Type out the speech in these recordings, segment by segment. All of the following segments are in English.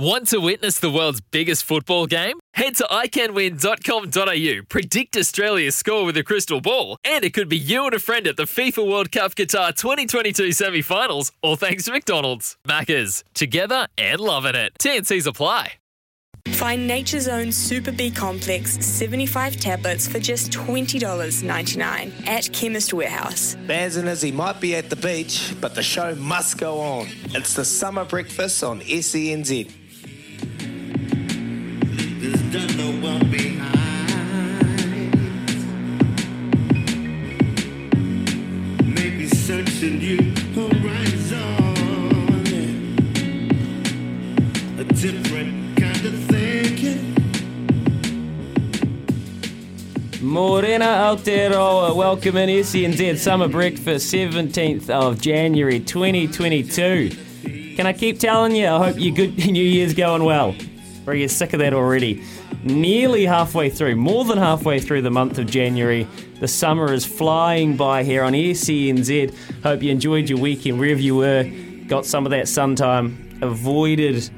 Want to witness the world's biggest football game? Head to iCanWin.com.au, predict Australia's score with a crystal ball, and it could be you and a friend at the FIFA World Cup Qatar 2022 semi finals, all thanks to McDonald's. Maccas, together and loving it. TNC's apply. Find Nature's Own Super B Complex 75 tablets for just $20.99 at Chemist Warehouse. Baz and Izzy might be at the beach, but the show must go on. It's the summer breakfast on E SENZ. Morena Aotearoa, welcome in SENZ Summer Breakfast, 17th of January 2022. Can I keep telling you, I hope your good New Year's going well. You sick of that already? Nearly halfway through, more than halfway through the month of January. The summer is flying by here on SENZ. Hope you enjoyed your weekend wherever you were. Got some of that sun time, avoided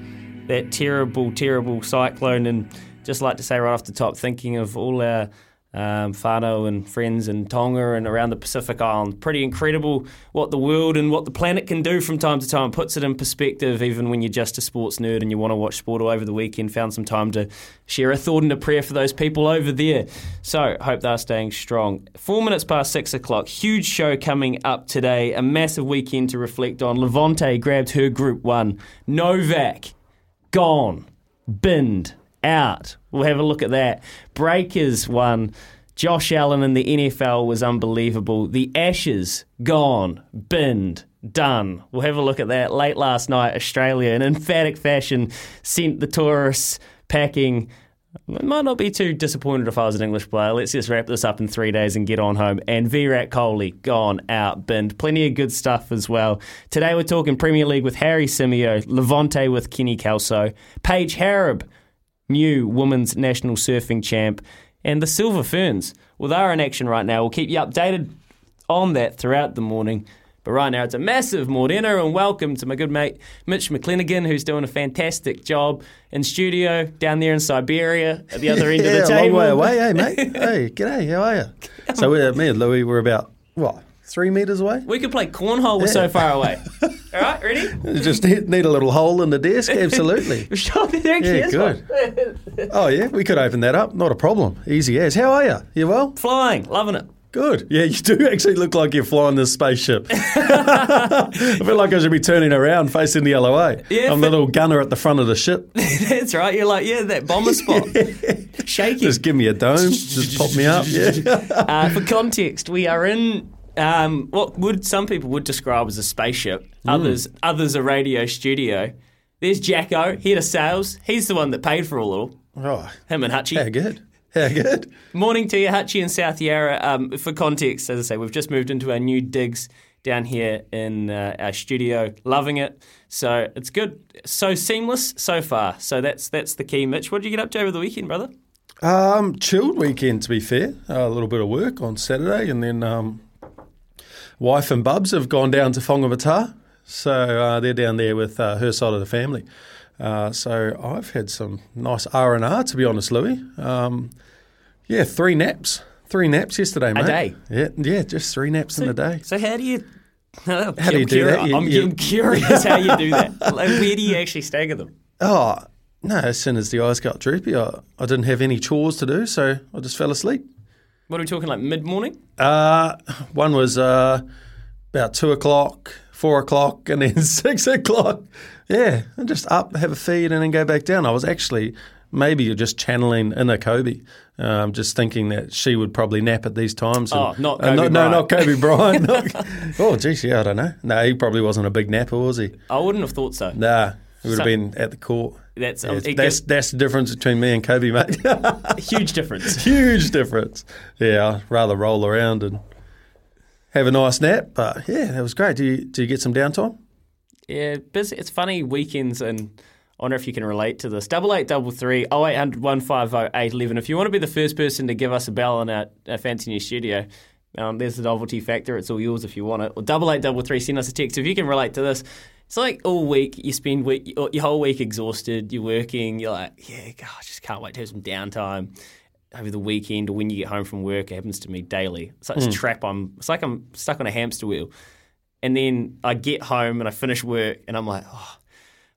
that terrible, terrible cyclone, and just like to say right off the top, thinking of all our um, whānau and friends in Tonga and around the Pacific Island. Pretty incredible what the world and what the planet can do from time to time. Puts it in perspective, even when you're just a sports nerd and you want to watch sport all over the weekend. Found some time to share a thought and a prayer for those people over there. So, hope they're staying strong. Four minutes past six o'clock. Huge show coming up today. A massive weekend to reflect on. Levante grabbed her Group 1. Novak, gone. Binned out. We'll have a look at that. Breakers won. Josh Allen in the NFL was unbelievable. The Ashes gone, binned, done. We'll have a look at that. Late last night, Australia, in emphatic fashion, sent the tourists packing. Might not be too disappointed if I was an English player. Let's just wrap this up in three days and get on home. And Virat Kohli gone out, binned. Plenty of good stuff as well. Today we're talking Premier League with Harry Simeo, Levante with Kenny Kelso, Paige Hareb new women's national surfing champ, and the Silver Ferns. Well, they're in action right now. We'll keep you updated on that throughout the morning. But right now, it's a massive Morena, and welcome to my good mate Mitch McClenaghan, who's doing a fantastic job in studio down there in Siberia at the other end yeah, of the a long way away, hey mate. hey, g'day. How are you? So we're, me and Louis were about what three meters away. We could play cornhole. We're so far away. All right, ready? Just need, need a little hole in the desk. Absolutely. Sure, there he Yeah, good. Oh yeah, we could open that up. Not a problem. Easy as. How are you? You well? Flying, loving it. Good. Yeah, you do actually look like you're flying this spaceship. I feel like I should be turning around facing the way. Yeah, I'm the little gunner at the front of the ship. That's right. You're like, yeah, that bomber spot. Shaking. Just give me a dome. Just pop me up. Yeah. Uh, for context, we are in um, what would some people would describe as a spaceship. Others, others a radio studio. There's Jacko, head of sales. He's the one that paid for all of it. Oh, Him and Hutchie. how good. How good. Morning to you, Hutchie and South Yarra. Um, for context, as I say, we've just moved into our new digs down here in uh, our studio. Loving it. So it's good. So seamless so far. So that's that's the key. Mitch, what did you get up to over the weekend, brother? Um, chilled weekend, to be fair. Uh, a little bit of work on Saturday, and then um, wife and Bubs have gone down to Whangamata. So uh, they're down there with uh, her side of the family. Uh, so I've had some nice R and R, to be honest, Louis. Um, yeah, three naps, three naps yesterday, mate. day? Yeah, yeah, just three naps in a day. So how do you? how do you do that? You- I'm, you- I'm curious how you do that. Like, where do you actually stagger them? Oh no! As soon as the eyes got droopy, I, I didn't have any chores to do, so I just fell asleep. What are we talking like mid morning? Uh, one was uh, about two o'clock, four o'clock, and then six o'clock. Yeah, and just up, have a feed, and then go back down. I was actually maybe you're just channeling inner Kobe, um, just thinking that she would probably nap at these times. Oh, not uh, Kobe no, no, Bryant. not Kobe Bryant. Not- oh, geez, yeah, I don't know. No, he probably wasn't a big napper, was he? I wouldn't have thought so. Nah, he would So- have been at the court. That's, Yeah, that's, it that's that's the difference between me and Kobe, mate. huge difference. Huge difference. Yeah, I'd rather roll around and have a nice nap. But yeah, that was great. Do you do you get some downtime? Yeah, busy. It's funny weekends, and I wonder if you can relate to this. Double eight double three oh eight hundred one five oh eight eleven. If you want to be the first person to give us a bell in our, our fancy new studio, um, there's the novelty factor. It's all yours if you want it. Or double eight double three. Send us a text if you can relate to this. It's like all week you spend week, your whole week exhausted. You're working. You're like, yeah, God, I just can't wait to have some downtime over the weekend or when you get home from work. It happens to me daily. It's like this trap. I'm. It's like I'm stuck on a hamster wheel. And then I get home and I finish work and I'm like, oh,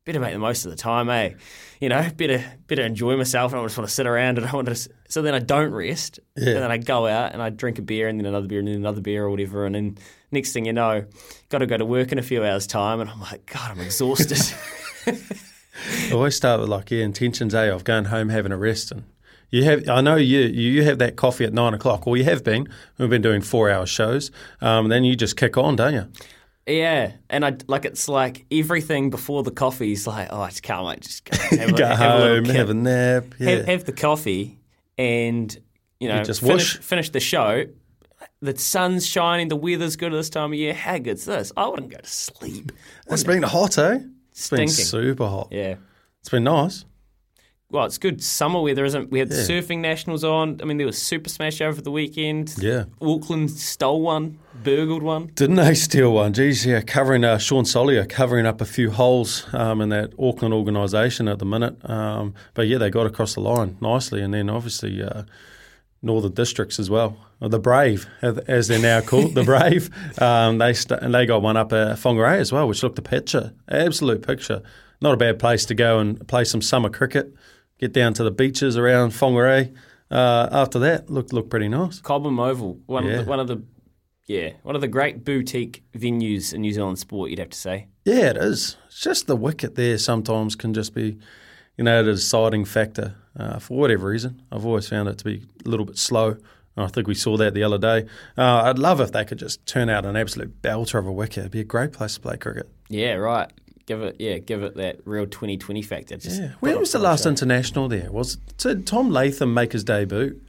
better make the most of the time, eh? You know, better better enjoy myself. And I don't just want to sit around and I want to. So then I don't rest, Yeah. and then I go out and I drink a beer and then another beer and then another beer or whatever, and then next thing you know, got to go to work in a few hours' time, and I'm like, God, I'm exhausted. I always start with like, yeah, intentions, eh, of going home, having a rest. And you have, I know you, you have that coffee at nine o'clock, or you have been. We've been doing four hour shows. Um, then you just kick on, don't you? yeah, and I like it's like everything before the coffee is like, oh, I just can't wait, just go, have a, Go have a home, kip. have a nap. Yeah. have, have the coffee and you know just finish, finish the show. The sun's shining, the weather's good at this time of year. How good's this? I wouldn't go to sleep. it's been hot, eh? It's been Stinking. super hot. Yeah. It's been nice. Well, it's good summer weather, isn't it? We had the surfing nationals on. I mean, there was Super Smash over the weekend. Yeah. Auckland stole one, burgled one. Didn't they steal one? Geez, yeah, covering uh, Sean Solia covering up a few holes um, in that Auckland organisation at the minute. Um, but yeah, they got across the line nicely, and then obviously uh, Northern Districts as well, or the Brave as- they're now called, the Brave. Um, they st- and they got one up at Whangarei as well, which looked a picture, absolute picture. Not a bad place to go and play some summer cricket. Get down to the beaches around Whangarei. Uh, after that, looked looked pretty nice. Cobham Oval, one Yeah. of the, one of the yeah, one of the great boutique venues in New Zealand sport. You'd have to say. Yeah, it is. It's just the wicket there sometimes can just be, you know, the deciding factor uh, for whatever reason. I've always found it to be a little bit slow. I think we saw that the other day. Uh, I'd love if they could just turn out an absolute belter of a wicket. It'd be a great place to play cricket. Yeah, right. Give it, yeah, give it that real 2020 factor. Just Yeah. When was the last show. international there? Was did Tom Latham make his debut?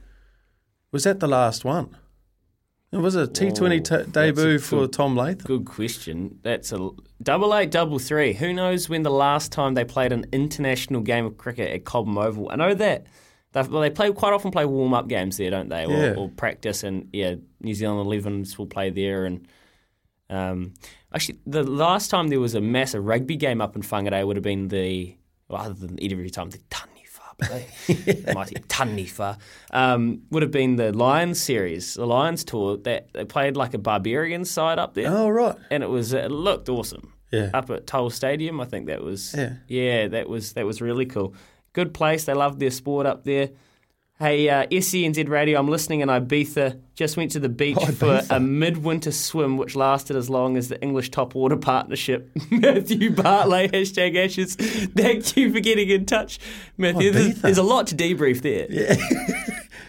Was that the last one? It Was it a T20 t- debut a for good- Tom Latham? Good question. That's a double eight, double three. Who knows when the last time they played an international game of cricket at Cobham Oval? I know that. They've, well, they play quite often play warm up games there, don't they? Or, Yeah. or practice, and yeah, New Zealand 11s will play there. And um, actually, the last time there was a massive rugby game up in Whangarei would have been the well, other than every time the they, mighty Taniwha, um, would have been the Lions series, the Lions tour. That they played like a barbarian side up there Oh, right. and it was it looked awesome. Yeah. Up at Toll Stadium, I think that was Yeah. that was that was really cool. Good place. They love their sport up there. Hey, uh, SENZ Radio, I'm listening in Ibiza. Just went to the beach Oh, for a midwinter swim, which lasted as long as the English Top Water Partnership. Matthew Bartley, hashtag Ashes. Thank you for getting in touch, Matthew. Oh, there's, there's a lot to debrief there. Yeah.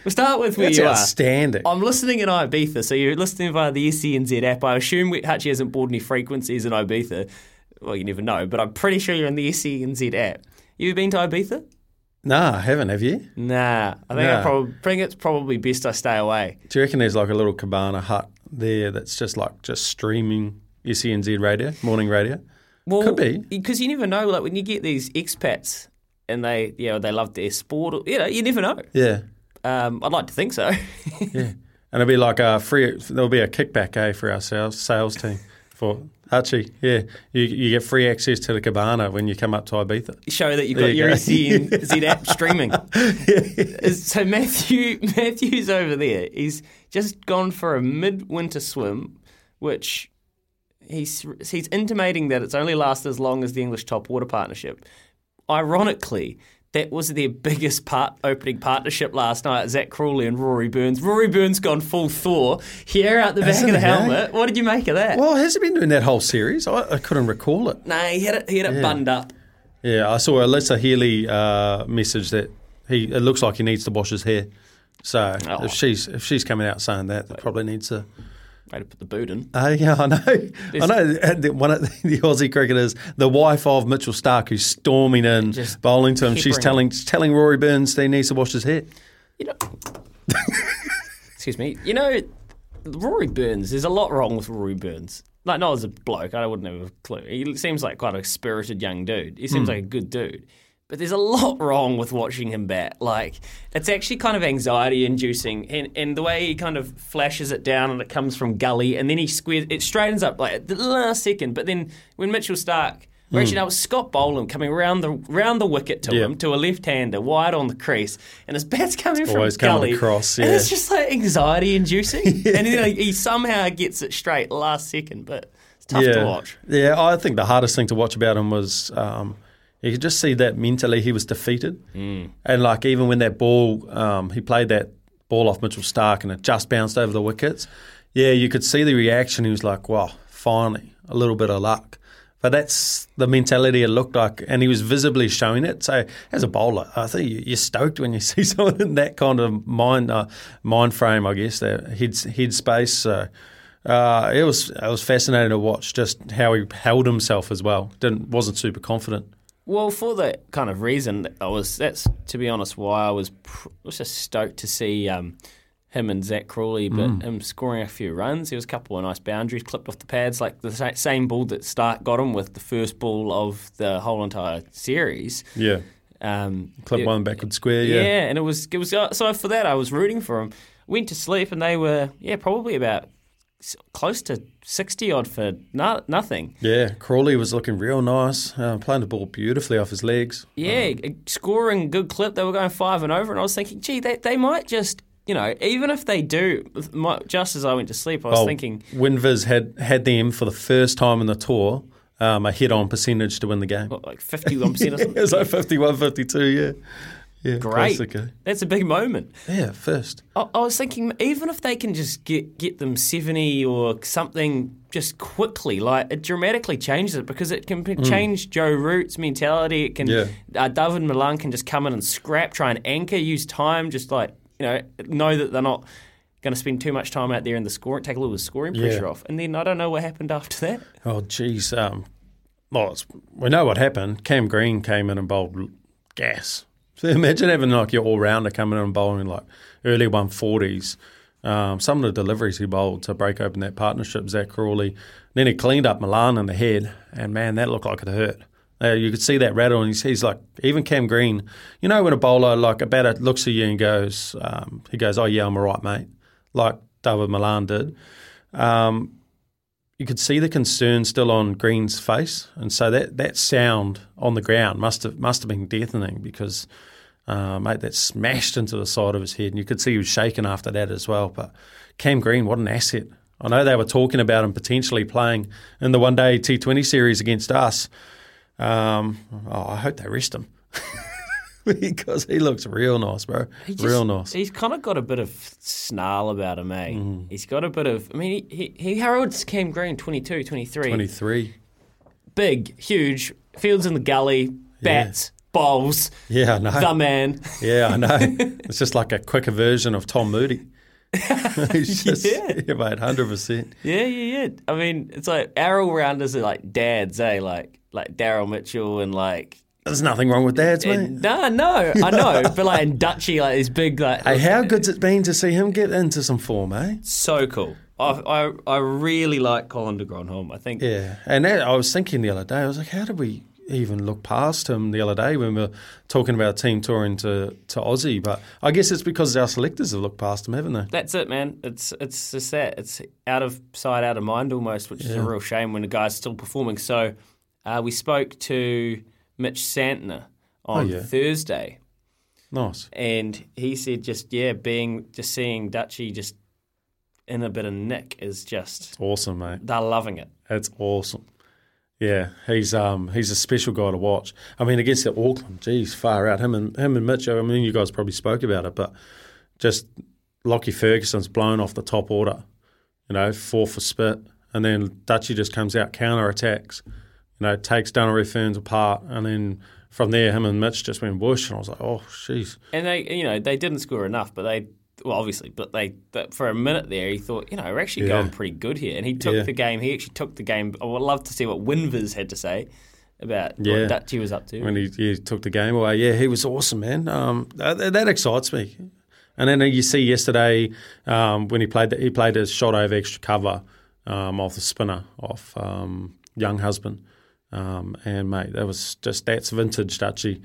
we'll start with where That's you are. outstanding. I'm listening in Ibiza, so you're listening via the SENZ app. I assume Hutchie hasn't bought any frequencies in Ibiza. Well, you never know, but I'm pretty sure you're in the SENZ app. You been to Ibiza? Nah, I haven't, have you? Nah, I think I Nah. probably think it's probably best I stay away. Do you reckon there's like a little cabana hut there that's just like just streaming SENZ radio, morning radio? Well, Could be. because you never know. Like when you get these expats and they, you know, they love their sport. or- You know, you never know. Yeah, Um, I'd like to think so. yeah. And it'll be like a free. There'll be a kickback, eh, for our sales sales team for Hutchie. Yeah, you you get free access to the cabana when you come up to Ibiza. show that you've got you your go. SENZ app streaming. so Matthew Matthew's over there. He's just gone for a midwinter swim, which he's he's intimating that it's only lasted as long as the English Top Water Partnership. Ironically, that was their biggest part opening partnership last night. Zach Crawley and Rory Burns. Rory Burns gone full Thor. Hair out the back Hasn't of the he, eh? helmet. What did you make of that? Well, has he been doing that whole series? I, I couldn't recall it. Nah, he had it. He had it Yeah. bunned up. Yeah, I saw Alyssa Healy uh, message that he it looks like he needs to wash his hair. So Oh. if she's if she's coming out saying that, that probably needs to. Way to put the boot in. Uh, yeah, I know. I know. The- One of the Aussie cricketers, the wife of Mitchell Starc, who's storming in, bowling to him. She's telling telling Rory Burns he needs to wash his hair. You know, excuse me. You know, Rory Burns. There's a lot wrong with Rory Burns. like not as a bloke, I wouldn't have a clue. He seems like quite a spirited young dude. He seems like a good dude. But there's a lot wrong with watching him bat. Like it's actually kind of anxiety inducing, and, and the way he kind of flashes it down and it comes from gully, and then he squares it straightens up like at the last second. But then when Mitchell Starc, or actually no, it was Scott Boland coming around the round the wicket to Yeah. him to a left hander wide on the crease, and his bat's coming from always coming gully, across, and yeah. it's just like anxiety inducing. and then like, he somehow gets it straight last second, but it's tough yeah. to watch. Yeah, I think the hardest thing to watch about him was um, you could just see that mentally he was defeated, Mm. and like even when that ball, um, he played that ball off Mitchell Starc and it just bounced over the wickets. Yeah, you could see the reaction. He was like, "Wow, finally, a little bit of luck." But that's the mentality it looked like, and he was visibly showing it. So, as a bowler, I think you- you're stoked when you see someone in that kind of mind uh, mind frame. I guess that head head space. So, uh, it was it was fascinating to watch just how he held himself as well. Didn't wasn't super confident. Well, for that kind of reason, I was. That's to be honest, why I was, pr- was just stoked to see um, him and Zach Crawley, but Mm. him scoring a few runs. There was a couple of nice boundaries clipped off the pads, like the sa- same ball that Starc got him with the first ball of the whole entire series. Yeah, Um, clip it- one backward square. Yeah. Yeah, and it was it was uh, so for that I was rooting for him. Went to sleep and they were yeah probably about close to sixty odd for no, nothing. yeah. Crawley was looking real nice, uh, playing the ball beautifully off his legs. Yeah, scoring good clip. They were going five and over, and I was thinking, gee, they they might just you know even if they do, just as I went to sleep, I was Oh, thinking. WinViz had had them for the first time in the tour um, a hit on percentage to win the game. What, like fifty-one percent or something? it was like 51, 52, yeah. Yeah, Great, classic, that's a big moment. eh? Yeah, first. I, I was thinking, even if they can just get get them seventy or something just quickly, like it dramatically changes it because it can change Joe Root's mentality. It can, Yeah. uh, David Malan can just come in and scrap, try and anchor, use time, just like you know, know that they're not going to spend too much time out there in the scoring, take a little of the scoring pressure Yeah. off, and then I don't know what happened after that. Oh, geez. Um, well, it's, we know what happened. Cam Green came in and bowled gas. So imagine having like your all-rounder coming in and bowling like early 140s. Um, some of the deliveries he bowled to break open that partnership, Zach Crawley. Then he cleaned up Malan in the head, and man, that looked like it hurt. Uh, you could see that rattle, and he's, he's like, even Cam Green, you know, when a bowler, like a batter looks at you and goes, um, he goes, oh, yeah, I'm all right, mate, like David Malan did. Um, you could see the concern still on Green's face, and so that, that sound on the ground must have must have been deafening because, uh, mate, that smashed into the side of his head, and you could see he was shaking after that as well. But Cam Green, what an asset! I know they were talking about him potentially playing in the one day T Twenty series against us. Um, oh, I hope they rest him because he looks real nice, bro. Just- real nice. He's kind of got a bit of snarl about him, eh? Mm-hmm. He's got a bit of. I mean, he, he, he heralds Cam Green 22, 23. Twenty three. Big, huge, fields in the gully, bats, bowls, Yeah, I know. the man. Yeah, I know. it's just like a quicker version of Tom Moody. He's just, Yeah. yeah. mate, hundred percent. Yeah, yeah, yeah. I mean, it's like our all rounders are like dads, eh? Like like Daryl Mitchell and like. There's nothing wrong with dads, mate. No, no, I know, but like and Dutchy, like these big, like Hey, how good's it been to see him get into some form, eh? so cool. I, I I really like Colin de Grandhomme. I think Yeah, and that, I was thinking the other day, I was like, how did we even look past him the other day when we were talking about team touring to, to Aussie? But I guess it's because our selectors have looked past him, haven't they? That's it, man. It's it's just that. It's out of sight, out of mind almost, which is a real shame when the guy's still performing. So uh, we spoke to Mitch Santner on Oh, yeah. Thursday, Nice. and he said just yeah, being just seeing Dutchy just in a bit of nick is just Awesome, mate. they're loving it. It's awesome. Yeah, he's um he's a special guy to watch. I mean, against the Auckland, geez, far out. Him and him and Mitch. I mean, you guys probably spoke about it, but just Lockie Ferguson's blown off the top order. You know, four for spit, and then Dutchy just comes out counter attacks. You know, takes Danru Ferns apart, and then from there, him and Mitch just went bush, and I was like, oh, jeez. And they, you know, they didn't score enough, but they, well, obviously, but they, for a minute there, he thought, you know, we're actually Yeah. going pretty good here. And he took Yeah. the game. He actually took the game. I would love to see what WinViz had to say about Yeah. what Dutchy was up to. when he, he took the game away. Yeah, he was awesome, man. Um, that, that excites me. And then you see yesterday um, when he played, he played his shot over extra cover. um, off the spinner off um, young husband. Um, and mate, that was just that's vintage Dutchy.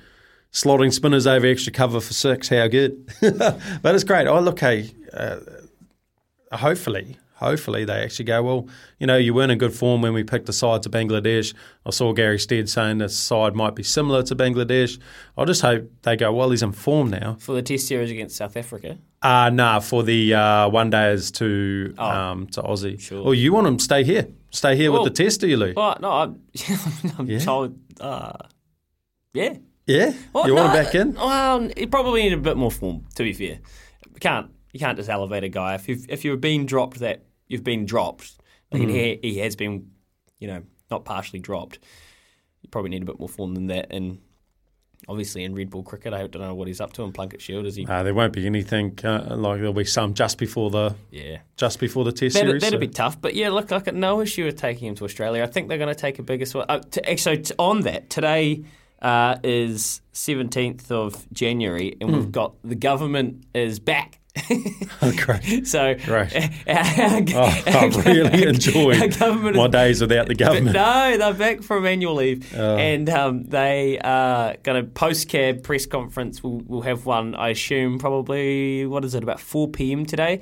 Slotting spinners over extra cover for six. How good! but it's great. Oh look, hey, uh, hopefully, hopefully they actually go. Well, you know, you weren't in good form when we picked the side to Bangladesh. I saw Gary Stead saying this side might be similar to Bangladesh. I just hope they go. Well, he's in form now. For the Test series against South Africa. Uh nah, for the uh, one days to Oh. um, to Aussie. Sure. Oh, you want him to stay here? Stay here Well- with the test, do you, Lou? Oh, no, I'm, I'm Yeah? told. Uh, yeah. Yeah, Well, you want no, him back in? Well, he probably need a bit more form. To be fair, you can't you can't just elevate a guy if you've if you've been dropped that you've been dropped. Like Mm. he, he has been, you know, not partially dropped. You probably need a bit more form than that. And obviously in red ball cricket, I don't know what he's up to in Plunkett Shield. Is he? Uh, there won't be anything uh, like there'll be some just before the yeah. just before the test That'd, series. that'd so- be tough, but yeah, look, I got no issue with taking him to Australia. I think they're going to take a bigger swing. Uh, actually, t- on that, today uh, is 17th of January, and Hmm. we've got the government is back. Oh, great. So, Great. our- Oh, I'm really our government my days without the government. no, they're back from annual leave, Oh. and um, they are going to post cab press conference. We'll, we'll have one, I assume, probably what is it about four p.m. today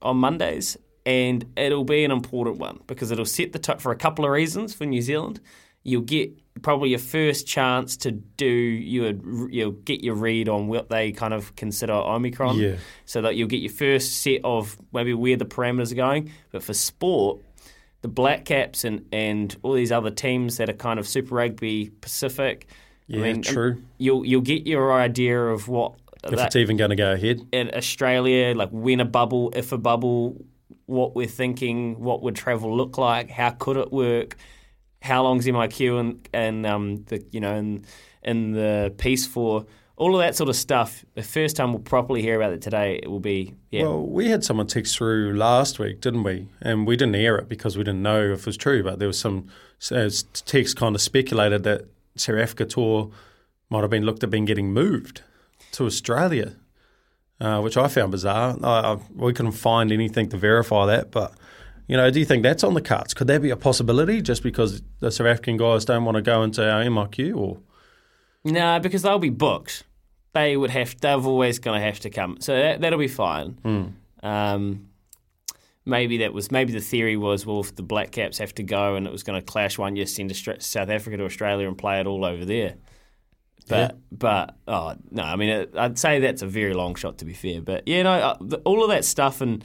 on Mondays, and it'll be an important one because it'll set the tone for a couple of reasons for New Zealand. You'll get probably your first chance to do your you'll get your read on what they kind of consider Omicron, Yeah. so that you'll get your first set of maybe where the parameters are going. But for sport, the Black Caps and, and all these other teams that are kind of Super Rugby Pacific. Yeah, I mean, true. You'll you'll get your idea of what if that- it's even going to go ahead. in Australia, like when a bubble, if a bubble, what we're thinking, what would travel look like, how could it work, how long's MIQ and and um the you know in in the piece for all of that sort of stuff. The first time we'll properly hear about it today, it will be yeah. Well, we had someone text through last week, didn't we? And we didn't air it because we didn't know if it was true. But there was some uh, text kind of speculated that South Africa tour might have been looked at being getting moved to Australia, uh, which I found bizarre. I, I, we couldn't find anything to verify that, but. You know, do you think that's on the cards? Could that be a possibility just because the South African guys don't want to go into our MIQ or No, because they'll be booked. They would have. They're always going to have to come. So that, that'll be fine. Um, maybe that was. Maybe the theory was, well, if the Black Caps have to go and it was going to clash one year, send Austra- South Africa to Australia and play it all over there. But but oh no, I mean I'd say that's a very long shot to be fair. But yeah, no, uh, the, all of that stuff and.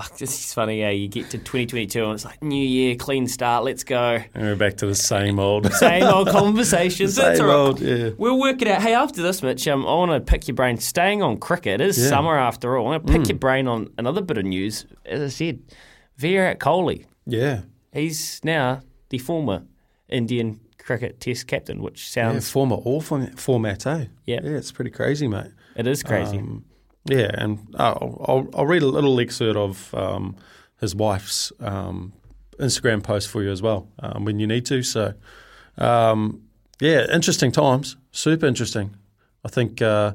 Oh, it's funny how you get to 2022 and it's like new year, clean start, let's go. and we're back to the same old Same old conversations. That's Same all right. old, yeah. We'll work it out. Hey, after this, Mitch, um, I want to pick your brain. Staying on cricket, it is Yeah. Mm. summer after all. I want to pick your brain on another bit of news. As I said, Virat Kohli. Yeah. He's now the former Indian cricket Test captain, which sounds Yeah, former all format, format eh? Yeah. Yeah, it's pretty crazy, mate. it is crazy. Um, yeah, and I'll, I'll, I'll read a little excerpt of um, his wife's um, Instagram post for you as well um, when you need to. So, um, yeah, interesting times, super interesting. I think uh,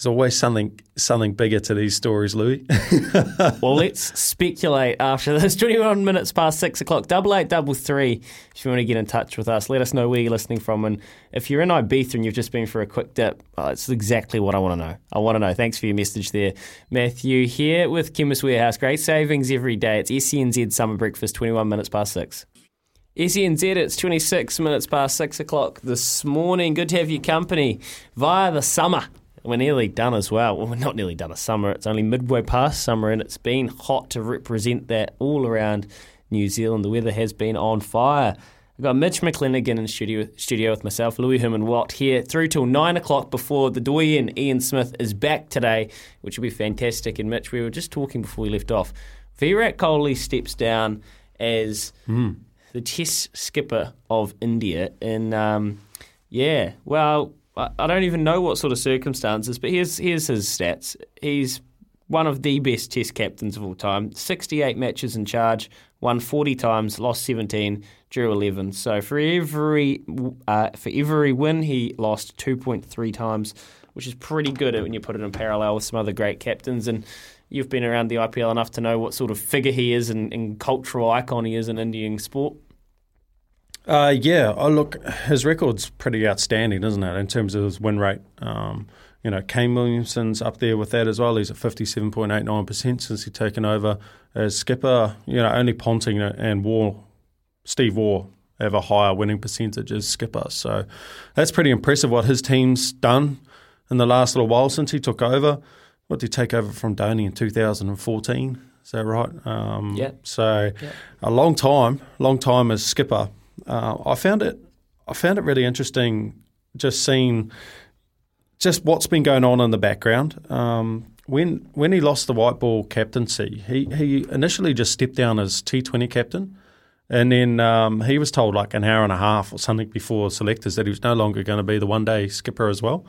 there's always something something bigger to these stories, Louis. well, let's speculate after this. 21 minutes past six o'clock. Double eight, double three. If you want to get in touch with us, let us know where you're listening from. And if you're in Ibiza and you've just been for a quick dip, oh, it's exactly what I want to know. I want to know. Thanks for your message there. Matthew here with Chemist Warehouse. Great savings every day. It's SENZ Summer Breakfast, 21 minutes past six. SENZ, it's 26 minutes past 6 o'clock this morning. Good to have your company via the summer. We're nearly done as well. Well, we're not nearly done a summer. It's only midway past summer, and it's been hot to represent that all around New Zealand. The weather has been on fire. I've got Mitch McClenaghan in studio, studio with myself, Louis Herman Watt, here through till 9 o'clock before the doyen Ian Smith is back today, which will be fantastic. And Mitch, we were just talking before we left off. Virat Kohli steps down as the Test skipper of India. And um, yeah, well, I don't even know what sort of circumstances, but here's here's his stats. He's one of the best Test captains of all time. 68 matches in charge, won 40 times, lost 17, drew 11. So for every uh, for every win, he lost 2.3 times, which is pretty good when you put it in parallel with some other great captains. And You've been around the IPL enough to know what sort of figure he is and, and cultural icon he is in Indian sport. Uh, yeah, oh, look, his record's pretty outstanding, isn't it, in terms of his win rate? Um, you know, Kane Williamson's up there with that as well. He's at 57.89% since he's taken over as skipper. You know, only Ponting and War, Steve Waugh have a higher winning percentage as skipper. So that's pretty impressive what his team's done in the last little while since he took over. What did he take over from Dhoni in 2014? Is that right? Um, Yeah. So a long time, long time as skipper. Uh, I found it. I found it really interesting just seeing just what's been going on in the background. Um, when when he lost the white ball captaincy, he he initially just stepped down as T Twenty captain, and then um, he was told like an hour and a half or something before selectors that he was no longer going to be the one day skipper as well,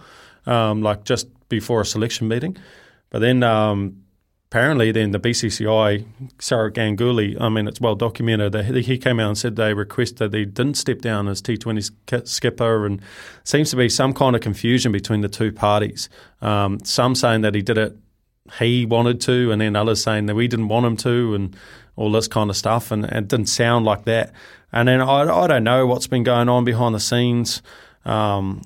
um, like just before a selection meeting. But then um, apparently, then the BCCI, Sourav Ganguly, I mean, it's well documented he came out and said they requested that he didn't step down as T20 skipper, and seems to be some kind of confusion between the two parties. Um, some saying that he did it, he wanted to, and then others saying that we didn't want him to, and all this kind of stuff, and, and it didn't sound like that. And then I, I don't know what's been going on behind the scenes. Um,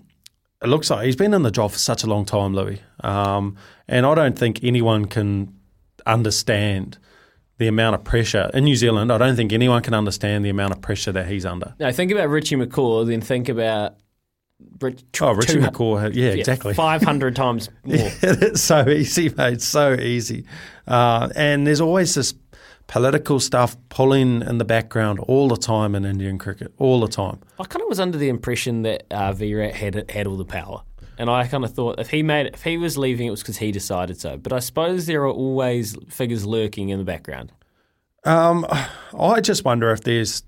it looks like he's been in the job for such a long time, Louis. Um, and I don't think anyone can understand the amount of pressure in New Zealand. I don't think anyone can understand the amount of pressure that he's under. Now, think about Richie McCaw, then think about. Rich, Oh, Richie McCaw, yeah, exactly. 500 times more. it's so easy, mate. It's so easy. Uh, and there's always this political stuff pulling in the background all the time in Indian cricket, all the time. I kind of was under the impression that uh, Virat had had all the power, and I kind of thought if he made if he was leaving, it was because he decided so. But I suppose there are always figures lurking in the background. Um, I just wonder if there's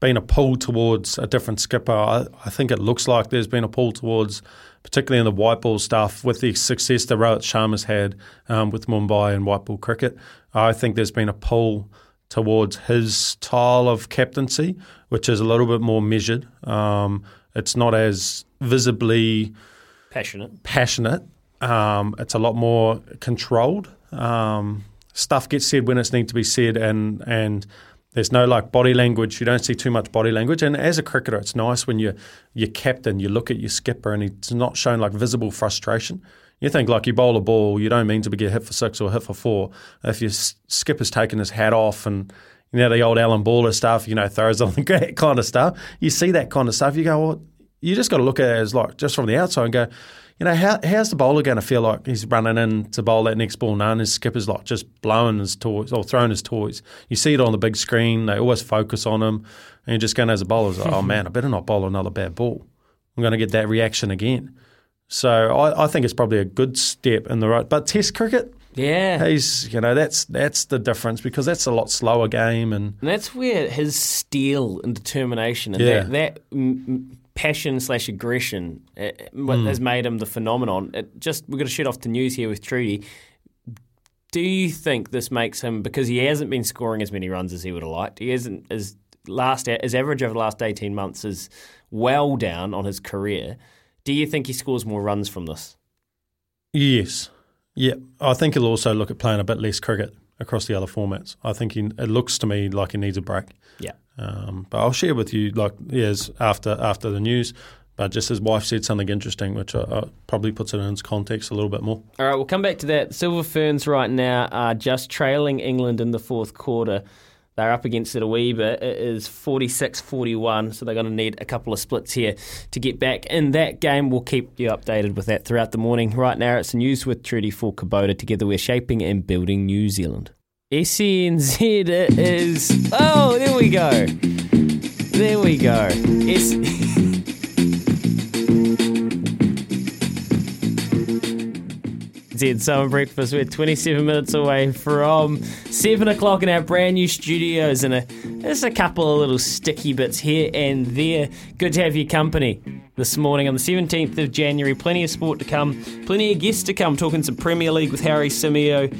been a pull towards a different skipper. I, I think it looks like there's been a pull towards, particularly in the white ball stuff, with the success that Rohit Sharma's had um, with Mumbai and white ball cricket. I think there's been a pull towards his style of captaincy, which is a little bit more measured. Um, it's not as visibly Passionate. passionate. Um, it's a lot more controlled. Um, stuff gets said when it's need to be said, and and there's no like body language. You don't see too much body language. And as a cricketer, it's nice when you your captain, you look at your skipper, and he's not showing like visible frustration. You think like you bowl a ball, you don't mean to be get hit for six or hit for four. If your skipper's taking his hat off and you know the old Alan Baller stuff, you know throws on the kind of stuff. You see that kind of stuff, you go, well, you just got to look at it as like just from the outside and go, you know, how, how's the bowler going to feel like he's running in to bowl that next ball now and his skipper's like just blowing his toys or throwing his toys. You see it on the big screen. They always focus on him. And you're just going as a bowler, like, oh man, I better not bowl another bad ball. I'm going to get that reaction again. So I, I think it's probably a good step in the right. But Test cricket, Yeah. he's you know that's that's the difference because that's a lot slower game and And that's where his steel and determination and Yeah. that, that mm, passion slash aggression uh, what has made him the phenomenon. It just we're going to shoot off to news here with Trudy. Do you think this makes him because he hasn't been scoring as many runs as he would have liked? He hasn't his last his average over the last eighteen months is well down on his career. Do you think he scores more runs from this? Yes. Yeah. I think he'll also look at playing a bit less cricket across the other formats. I think he, it looks to me like he needs a break. Yeah. Um, but I'll share with you, like, yes, after after the news. But just his wife said something interesting, which probably puts it in its context a little bit more. All right, we'll come back to that. Silver Ferns right now are just trailing England in the fourth quarter. They're up against it a wee bit. It is 46 41, so they're going to need a couple of splits here to get back in that game. We'll keep you updated with that throughout the morning. Right now, it's news with Trudy for Kubota. Together, we're shaping and building New Zealand. SENZ is. Oh, there we go. There we go. S- Z Summer Breakfast. We're 27 minutes away from 7 o'clock in our brand new studios, and a, there's a couple of little sticky bits here and there. Good to have your company this morning on the 17th of January. Plenty of sport to come, plenty of guests to come, talking some Premier League with Harry Simeo.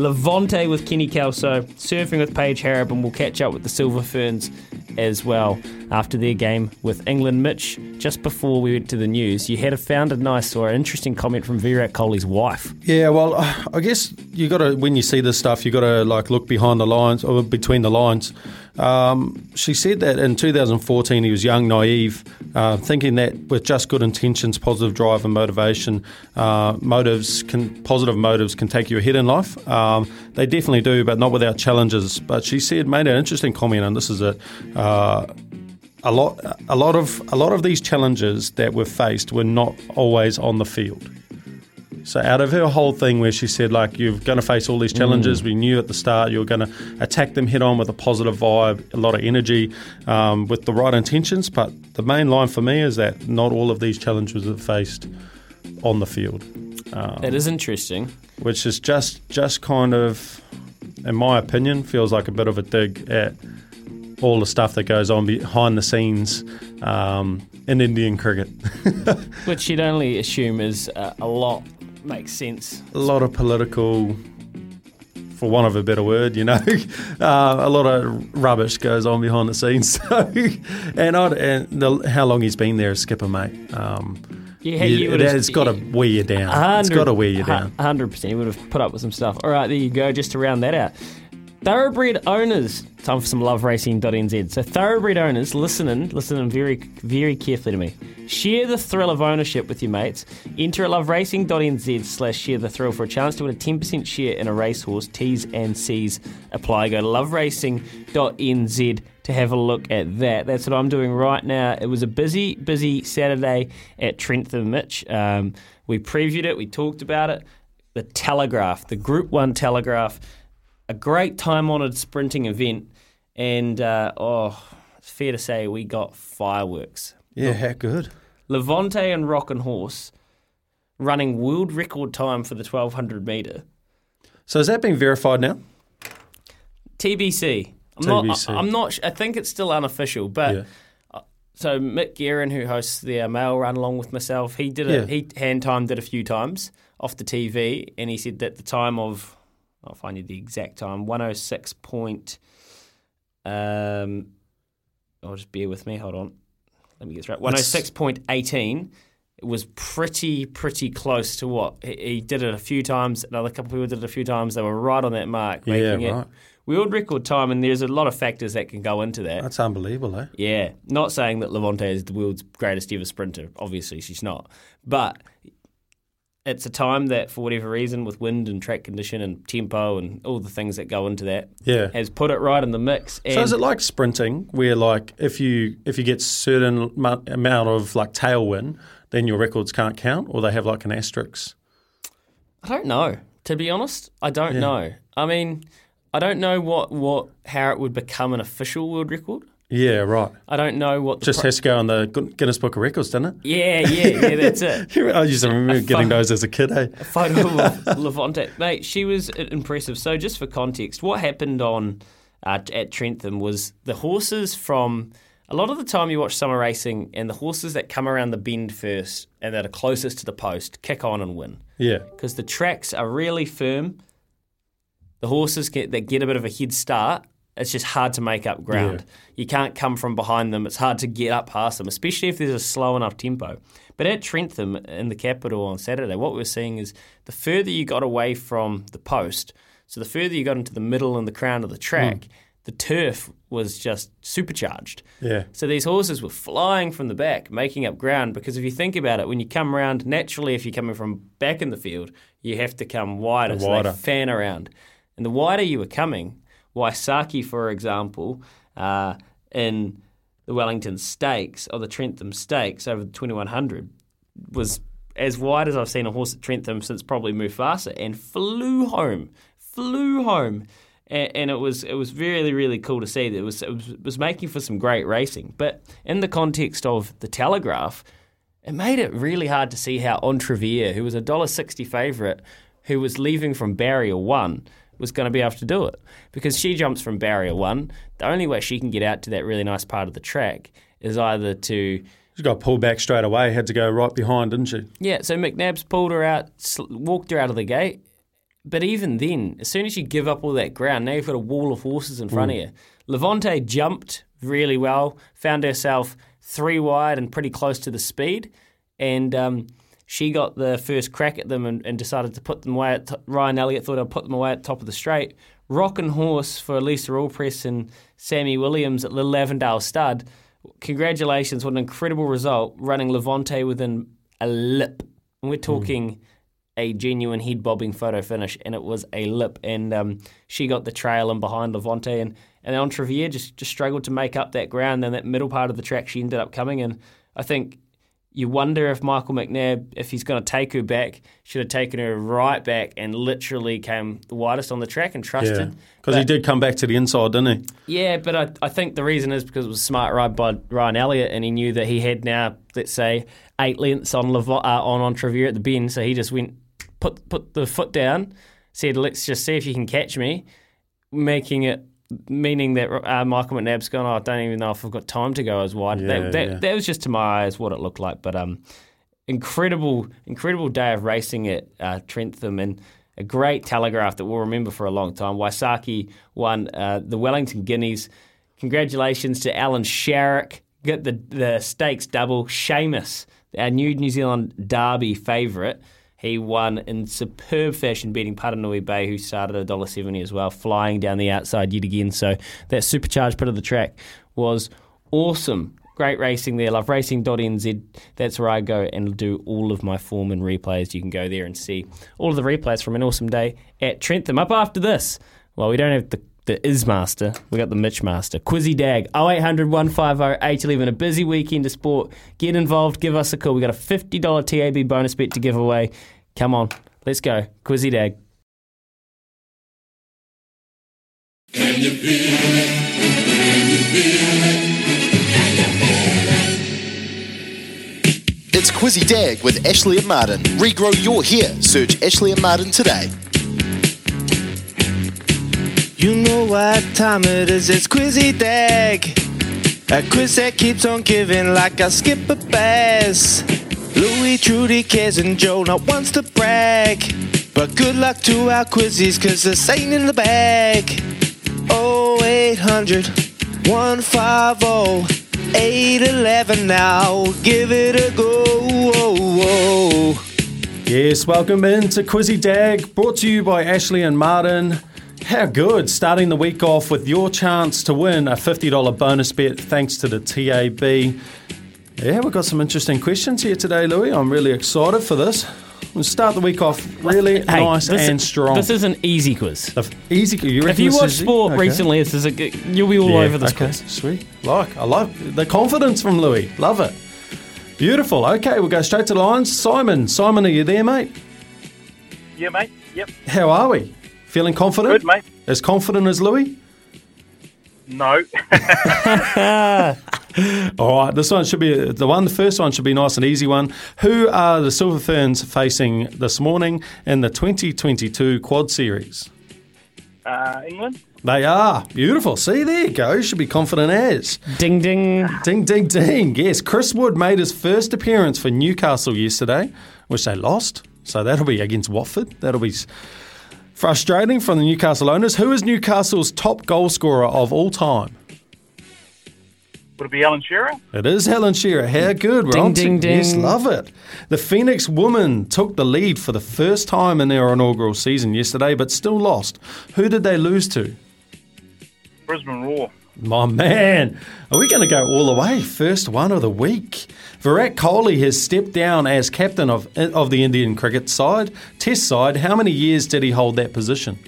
Levante with Kenny Kelso, surfing with Paige Hareb, and we'll catch up with the Silver Ferns as well after their game with England. Mitch, just before we went to the news, you had a found a nice or interesting comment from Virat Kohli's wife. Yeah, well, I guess you got to when you see this stuff, you got to like look behind the lines or between the lines. Um, she said that in 2014 he was young, naive, uh, thinking that with just good intentions, positive drive, and motivation, uh, motives can positive motives can take you ahead in life. Um, they definitely do, but not without challenges. But she said made an interesting comment, and this is it. Uh, a lot, a lot of, a lot of these challenges that we've faced were not always on the field. So out of her whole thing where she said like you're going to face all these challenges, we knew at the start you were going to attack them head on with a positive vibe, a lot of energy, um, with the right intentions. But the main line for me is that not all of these challenges are faced on the field, That is interesting. which is just just kind of, in my opinion, feels like a bit of a dig at all the stuff that goes on behind the scenes um, in Indian cricket. Which you'd only assume is uh, a lot makes sense. a lot of political, for want of a better word, you know, uh, a lot of rubbish goes on behind the scenes. So, and and the, how long he's been there as skipper, mate. Um, Yeah, you- it, has got to wear you down. It's got to wear you down. Hundred percent. You would have put up with some stuff. All right, there you go. Just to round that out, thoroughbred owners. Time for some loveracing.nz. So thoroughbred owners, listening, listening very, very carefully to me. Share the thrill of ownership with your mates. Enter at loveracing.nz slash share the thrill for a chance to win a 10% share in a racehorse. T's and C's apply. Go to loveracing.nz to have a look at that. That's what I'm doing right now. It was a busy, busy Saturday at Trentham, Mitch. Um, we previewed it, we talked about it. The Telegraph, the Group 1 Telegraph, a great time honoured sprinting event. And, uh, oh, it's fair to say we got fireworks. Yeah, how good. Levante and Rock and Horse running world record time for the 1200 metre. So has that been verified now? TBC. I'm TBC. not. I'm not. I think it's still unofficial, but Yeah. so Mick Guerin, who hosts the uh, mail run along with myself, he did it. Yeah. He hand timed it a few times off the TV, and he said that the time of I'll find you the exact time one oh six point. Um, oh, just bear with me. Hold on. Let me get this right. One oh six point eighteen. It was pretty pretty close to what he, he did it a few times. Another couple of people did it a few times. They were right on that mark, Yeah, making right. it world record time. And there's a lot of factors that can go into that. That's unbelievable, eh? Yeah, not saying that Levante is the world's greatest ever sprinter. Obviously, she's not. But it's a time that, for whatever reason, with wind and track condition and tempo and all the things that go into that, Yeah. has put it right in the mix. And So is it like sprinting, where like if you if you get certain amount of like tailwind, then your records can't count, or they have like an asterisk? I don't know. To be honest, I don't Yeah. know. I mean, I don't know what, what how it would become an official world record. Yeah, right. I don't know what the Just pro- has to go on the Guinness Book of Records, doesn't it? yeah, yeah, yeah. That's it. I used to remember getting fun- those as a kid. eh? Hey, photo of Levante. Mate, she was impressive. So, just for context, what happened on uh, at Trentham was the horses from a lot of the time you watch summer racing, and the horses that come around the bend first and that are closest to the post kick on and win yeah, because the tracks are really firm. The horses get, that get a bit of a head start, it's just hard to make up ground. You can't come from behind them. It's hard to get up past them, especially if there's a slow enough tempo. But at Trentham in the capital on Saturday, what we we're seeing is the further you got away from the post, so the further you got into the middle and the crown of the track, hmm. the turf was just supercharged. yeah, So these horses were flying from the back, making up ground. Because if you think about it, when you come around, naturally, if you're coming from back in the field, you have to come wider, so Wider. they fan around. And the wider you were coming, Waisaki, for example, uh, in the Wellington Stakes or the Trentham Stakes over the 2100, was as wide as I've seen a horse at Trentham since probably Mufasa, and flew home, flew home. And, it was it was really really cool to see that it was, it was it was making for some great racing. But in the context of the Telegraph, it made it really hard to see how Entriviere, who was a dollar sixty favourite, who was leaving from barrier one, was going to be able to do it because she jumps from barrier one. The only way she can get out to that really nice part of the track is either to she got pulled back straight away. Had to go right behind, didn't she? yeah. So McNabb's pulled her out, walked her out of the gate. But even then, as soon as you give up all that ground, now you've got a wall of horses in front of you. Levante jumped really well. Found herself three wide and pretty close to the speed, and um, she got the first crack at them and, and decided to put them away. At t- Ryan Elliott thought I'd put them away at the top of the straight. Rock and horse for Lisa Allpress and Sammy Williams at Little Avondale Stud. Congratulations! What an incredible result, running Levante within a lip. And we're talking a genuine head bobbing photo finish, and it was a lip. And um, she got the trail and behind Levante, and and Entriviere just just struggled to make up that ground. Then that middle part of the track, she ended up coming, and I think you wonder if Michael McNab, if he's going to take her back, should have taken her right back and literally came the widest on the track and trusted. because he did come back to the inside, didn't he? yeah, but I, I think the reason is because it was a smart ride by Ryan Elliott, and he knew that he had now, let's say, eight lengths on Levo- uh, on on Trevier at the bend, so he just went put put the foot down, said, "Let's just see if you can catch me," making it meaning that uh, Michael McNab's gone. Oh, I don't even know if I've got time to go as wide. Yeah, that, that, yeah. that was just to my eyes what it looked like, but um, incredible incredible day of racing at uh, Trentham and. A great telegraph that we'll remember for a long time. Waisaki won uh, the Wellington Guineas. Congratulations to Alan Sharrock. Get the, the stakes double. Seamus, our new New Zealand Derby favourite. He won in superb fashion, beating Paranui Bay, who started at $1.70 as well, flying down the outside yet again. So that supercharged bit of the track was awesome. Great racing there. Love racing.nz. That's where I go and do all of my form and replays. You can go there and see all of the replays from an awesome day at Trentham. Up after this, well, we don't have the the Ismaster. We got the Mitch Master. Quizzy Dag 0800 150 811. A busy weekend of sport. Get involved. Give us a call. We got a $50 TAB bonus bet to give away. Come on. Let's go. Quizzy Dag. It's Quizzy Dag with Ashley and Martin. Regrow your hair. Search Ashley and Martin today. You know what time it is, it's Quizzy Dag. A quiz that keeps on giving like a skipper bass. Louis, Trudy, Kez, and Joe not wants to brag. But good luck to our quizzies, cause this ain't in the bag. 0800 150 811 now. Give it a go. Yes, welcome into Quizzy Dag, brought to you by Ashley and Martin. How good, starting the week off with your chance to win a $50 bonus bet thanks to the TAB. Yeah, we've got some interesting questions here today, Louis. I'm really excited for this. We'll start the week off really Hey, nice this- and strong. This is an easy quiz. The easy. You If you watch sport okay. recently, this is a, you'll be all Yeah, over this okay, quiz. Sweet. Like, I like the confidence from Louis. Love it. Beautiful. Okay, we'll go straight to the lines. Simon, Simon, are you there, mate? Yeah, mate. Yep. How are we? Feeling confident? Good, mate. As confident as Louis? No. All right, this one should be the one. The first one should be nice and easy one. Who are the Silver Ferns facing this morning in the 2022 Quad Series? uh, England. They are beautiful. See, there you go. Should be confident as. Ding ding. Ding, ding, ding. Yes, Chris Wood made his first appearance for Newcastle yesterday, which they lost. So that'll be against Watford. That'll be s- frustrating from the Newcastle owners. Who is Newcastle's top goal scorer of all time? Would it be Alan Shearer? It is Alan Shearer. How good. We're Ding, on to- ding, ding. Yes, love it. The Phoenix woman took the lead for the first time in their inaugural season yesterday, but still lost. Who did they lose to? Brisbane Roar. My man, are we going to go all the way? First one of the week. Virat Kohli has stepped down as captain of of the Indian cricket side, Test side. How many years did he hold that position?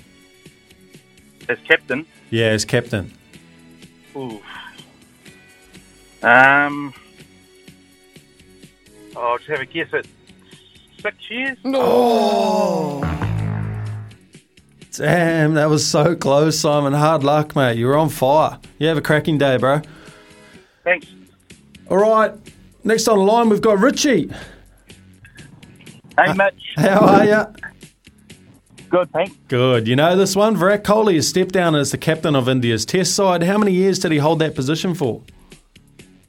As captain. Yeah, as captain. Ooh. Um. I'll just have a guess at six years. Damn, that was so close, Simon. Hard luck, mate. You're on fire. You have a cracking day, bro. Thanks. All right. Next on the line, we've got Richie. Hey, Mitch. How are you? Good, thanks. Good. You know this one? Virat Kohli has stepped down as the captain of India's Test side. How many years did he hold that position for?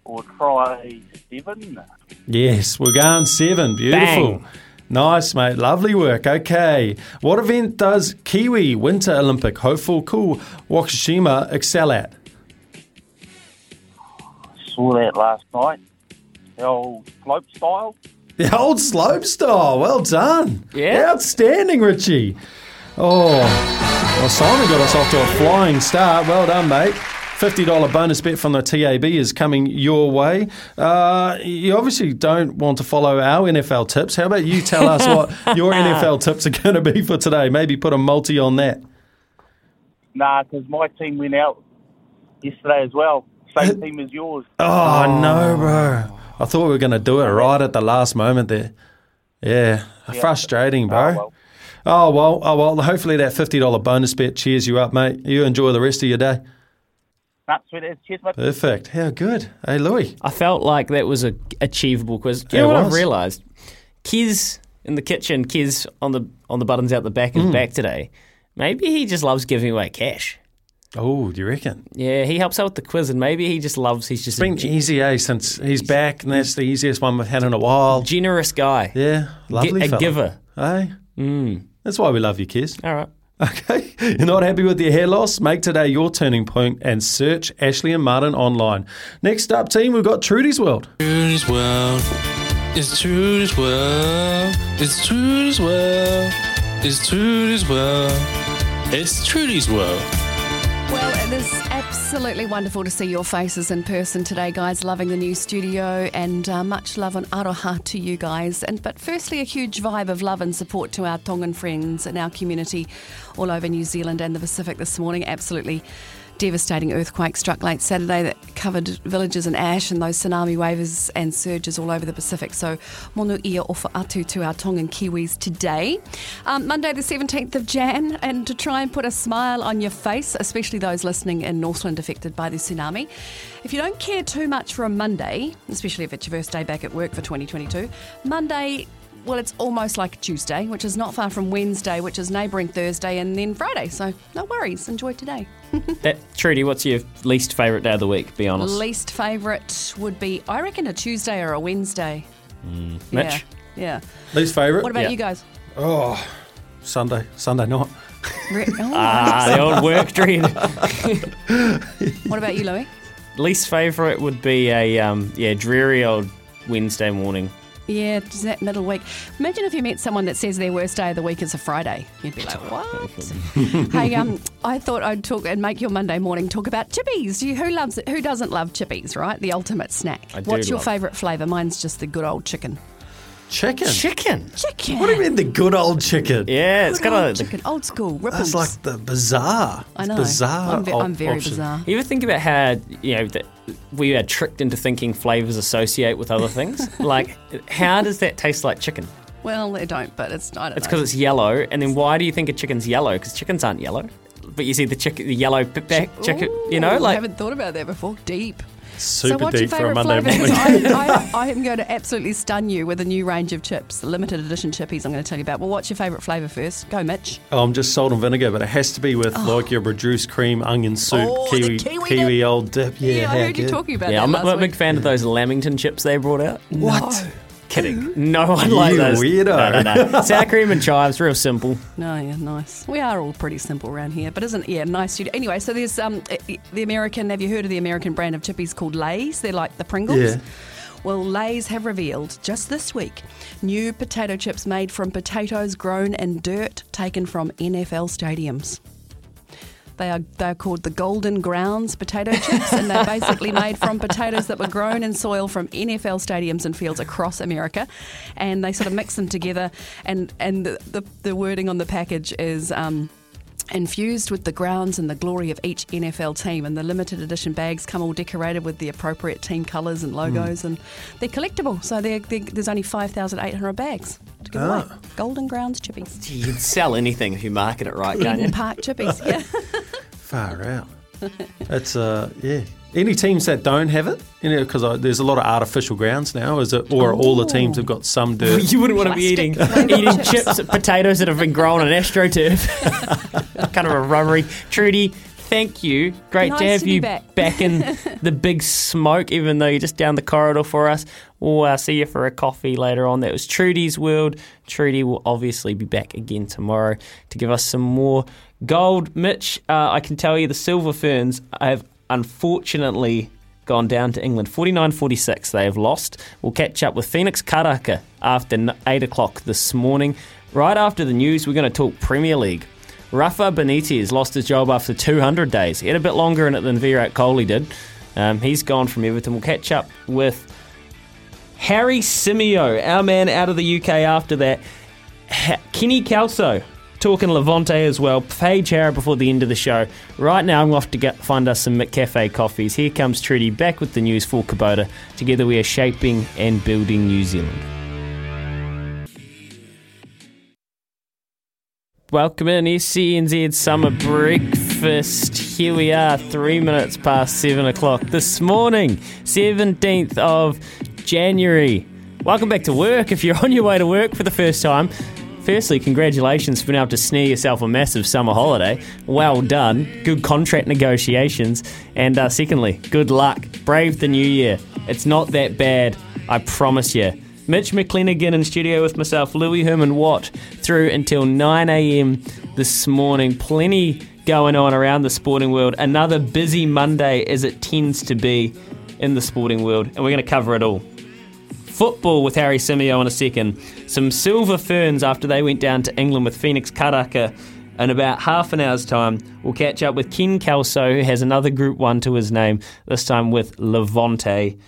We'll try seven. Yes, we're going seven. Beautiful. Bang. Nice, mate. Lovely work. Okay. What event does Kiwi Winter Olympic hopeful Cool Wakushima excel at? saw that last night. The old slope style. The old slope style. Well done. Yeah. Outstanding, Richie. Oh, well, Simon got us off to a flying start. Well done, mate. $50 bonus bet from the TAB is coming your way. Uh, you obviously don't want to follow our NFL tips. How about you tell us what your NFL tips are going to be for today? Maybe put a multi on that. Nah, because my team went out yesterday as well. Same team as yours. Oh, no, bro. I thought we were going to do it right at the last moment there. Yeah, frustrating, bro. Oh, well. Oh well, oh well. Hopefully that fifty dollar bonus bet cheers you up, mate. You enjoy the rest of your day. Nah, sweet it is. Cheers, mate. Perfect. How good. Hey, Louis. I felt like that was a achievable quiz. Do you Yeah, know what I've realised? Kiz in the kitchen, Kiz on the on the buttons out the back Hmm. is back today. Maybe he just loves giving away cash. Oh, do you reckon? Yeah, he helps out with the quiz, and maybe he just loves. He's just It's been a easy, eh? Since he's back, and that's the easiest one we've had in a while. generous guy. Yeah, lovely a fella. giver. Hey, Mm. that's why we love you, Kiz. All right. Okay, you're not happy with your hair loss? Make today your turning point and search Ashley and Martin online. Next up, team, we've got Trudy's World. Trudy's world. It's Trudy's world. It's Trudy's world. It's Trudy's world. It's Trudy's world. Well, it is absolutely wonderful to see your faces in person today, guys. Loving the new studio and uh, much love and aroha to you guys. And but firstly, a huge vibe of love and support to our Tongan friends and our community all over New Zealand and the Pacific this morning. Absolutely devastating earthquake struck late Saturday that covered villages in ash and those tsunami waves and surges all over the Pacific. So, monu ia ofa atu to our Tongan Kiwis today. Um, Monday, the 17th of Jan, and to try and put a smile on your face, especially those listening in Northland affected by the tsunami. If you don't care too much for a Monday, especially if it's your first day back at work for 2022, Monday well, it's almost like Tuesday, which is not far from Wednesday, which is neighbouring Thursday, and then Friday. So no worries. Enjoy today. That, Trudy, what's your least favourite day of the week? Be honest. Least favourite would be, I reckon, a Tuesday or a Wednesday. Mitch? Yeah. Yeah. Least favourite? What about Yeah. you guys? Oh, Sunday, Sunday night. Re- oh, Ah, the old work dream. What about you, Louis? least favourite would be a um, yeah dreary old Wednesday morning. Yeah, just that middle week. Imagine if you met someone that says their worst day of the week is a Friday. You'd be like, what? hey, um, I thought I'd talk and make your Monday morning talk about chippies. You, who loves it? Who doesn't love chippies, right? The ultimate snack. I do What's your favourite flavour? Mine's just the good old chicken. Chicken. Chicken. Chicken. What do you mean the good old chicken? Yeah, it's Good got old a. chicken, old school ripples. That's like the bizarre. I know. Bizarre. I'm, ve- op- I'm very option. bizarre. You ever think about how you know that we are tricked into thinking flavors associate with other things? like, how does that taste like chicken? Well, they don't, but it's don't It's because it's yellow, and then why do you think a chicken's yellow? Because chickens aren't yellow, but you see the chicken, the yellow pip back chicken. You know, Ooh, I like haven't thought about that before. Deep. So Super what's your deep for a favourite Monday flavour? I, I, I am going to absolutely stun you with a new range of chips, limited edition chippies. I'm going to tell you about. Well, what's your favourite flavour first? Go, Mitch. Oh, I'm just salt and vinegar, but it has to be with oh. like your reduced cream, onion soup, Oh, the kiwi, kiwi old dip. Yeah, Yeah, how I heard you good. talking about yeah, that I'm last not a week. big fan of those Lamington chips they brought out. What? Kidding. No one like You those. weirdo. No, no, no. Sour cream and chives, real simple. No, yeah, nice. We are all pretty simple around here, but isn't yeah, nice studio. Anyway, so there's um eh, the American. Have you heard of the American brand of chippies called Lay's? They're like the Pringles. Yeah. Well, Lay's have revealed just this week new potato chips made from potatoes grown in dirt taken from NFL stadiums. They are they're called the Golden Grounds potato chips, and they're basically made from potatoes that were grown in soil from NFL stadiums and fields across America, and they sort of mix them together. And and the the, the wording on the package is. Um, Infused with the grounds and the glory of each NFL team, and the limited edition bags come all decorated with the appropriate team colours and logos, and they're collectible. So they're, they're, there's only five thousand eight hundred bags to give away. Golden Grounds chippies, You'd sell anything if you market it right, can't you? Eden Park chippies. Yeah. Far out. It's uh yeah. Any teams that don't have it, you know, because there's a lot of artificial grounds now. Is it, or all the teams have got some dirt? You wouldn't want to be eating eating chips. chips, potatoes that have been grown on astroturf. kind of a rubbery. Trudy, thank you. Great Nice to have to be you back. in the big smoke, even though you're just down the corridor for us. We'll uh, see you for a coffee later on. That was Trudy's World. Trudy will obviously be back again tomorrow to give us some more gold. Mitch, uh, I can tell you the Silver Ferns have unfortunately gone down to England. 49 46, they have lost. We'll catch up with Phoenix Karaka after 8 o'clock this morning. Right after the news, we're going to talk Premier League. Rafa Benitez lost his job after 200 days. He had a bit longer in it than Virat Kohli did. Um, he's gone from Everton. We'll catch up with Harry Symeou, our man out of the UK after that. Ha- Kenny Kelso, talking Levante as well. Paige Hareb before the end of the show. Right now, I'm off to get, find us some McCafe coffees. Here comes Trudy back with the news for Kubota. Together, we are shaping and building New Zealand. Welcome in SENZ Summer Breakfast. Here we are, three minutes past seven o'clock this morning, 17th of January. Welcome back to work if you're on your way to work for the first time. Firstly, congratulations for being able to snare yourself a massive summer holiday. Well done. Good contract negotiations. And uh, secondly, good luck. Brave the new year. It's not that bad, I promise you. Mitch McClenaghan in studio with myself, Louis Herman Watt, through until 9 a.m. this morning. Plenty going on around the sporting world. Another busy Monday as it tends to be in the sporting world, and we're going to cover it all. Football with Harry Symeou in a second. Some silver ferns after they went down to England with Phoenix Karaka. In about half an hour's time, we'll catch up with Ken Kelso, who has another Group 1 to his name, this time with Levante.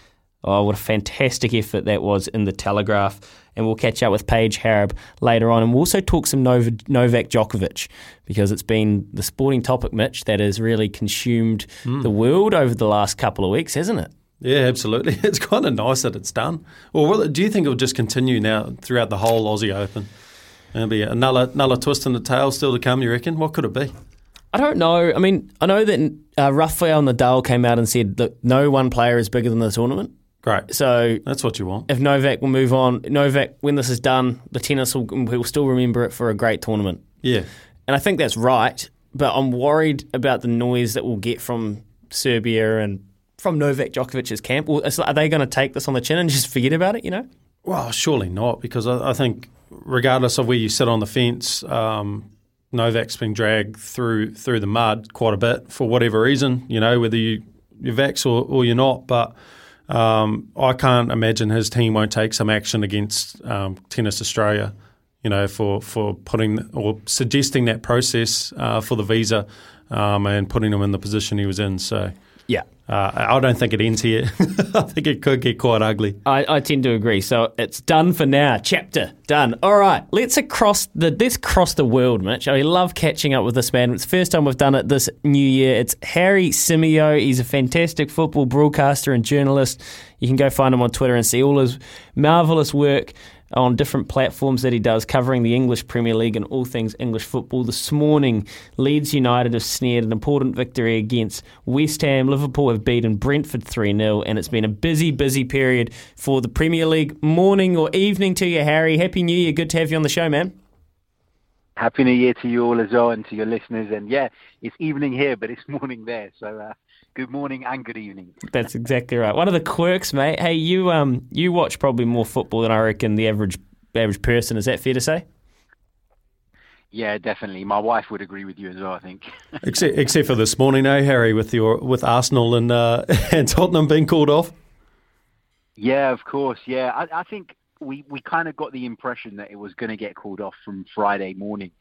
Oh, what a fantastic effort that was in the Telegraph. And we'll catch up with Paige Hareb later on. And we'll also talk some Nov- Novak Djokovic because it's been the sporting topic, Mitch, that has really consumed hmm. the world over the last couple of weeks, hasn't it? Yeah, absolutely. It's kind of nice that it's done. Or it, do you think it will just continue now throughout the whole Aussie Open? There'll be another another twist in the tail still to come. You reckon? What could it be? I don't know. I mean, I know that uh, Rafael Nadal came out and said that no one player is bigger than the tournament. Great. So That's what you want. if Novak will move on, Novak, when this is done, the tennis will, we'll still remember it for a great tournament. Yeah. And I think that's right, but I'm worried about the noise that we'll get from Serbia and from Novak Djokovic's camp. Are they going to take this on the chin and just forget about it, you know? Well, surely not, because I, I think regardless of where you sit on the fence, um, Novak's been dragged through through the mud quite a bit for whatever reason. You know, whether you you're vax or, or you're not, but. Um, I can't imagine his team won't take some action against um, Tennis Australia, you know, for, for putting or suggesting that process uh, for the visa um, and putting him in the position he was in. So, Yeah. uh, I don't think it ends here. I think it could get quite ugly. I, I tend to agree. So it's done for now. Chapter done. All right, let's across the let's cross the world, Mitch. I love catching up with this man. It's the first time we've done it this new year. It's Harry Symeou. He's a fantastic football broadcaster and journalist. You can go find him on Twitter and see all his marvelous work on different platforms that he does, covering the English Premier League and all things English football. This morning, Leeds United have snared an important victory against West Ham. Liverpool have beaten Brentford 3 0, and it's been a busy, busy period for the Premier League. Morning or evening to you, Harry. Happy New Year. Good to have you on the show, man. Happy New Year to you all as well and to your listeners. And yeah, it's evening here, but it's morning there. So uh, good morning and good evening. That's exactly right. One of the quirks, mate. Hey, you um, you watch probably more football than I reckon the average average person. Is that fair to say? Yeah, definitely. My wife would agree with you as well, I think. Except, except for this morning, eh, Harry, with your with Arsenal and uh, and Tottenham being called off. yeah, of course. Yeah, I, I think we, we kind of got the impression that it was going to get called off from Friday morning.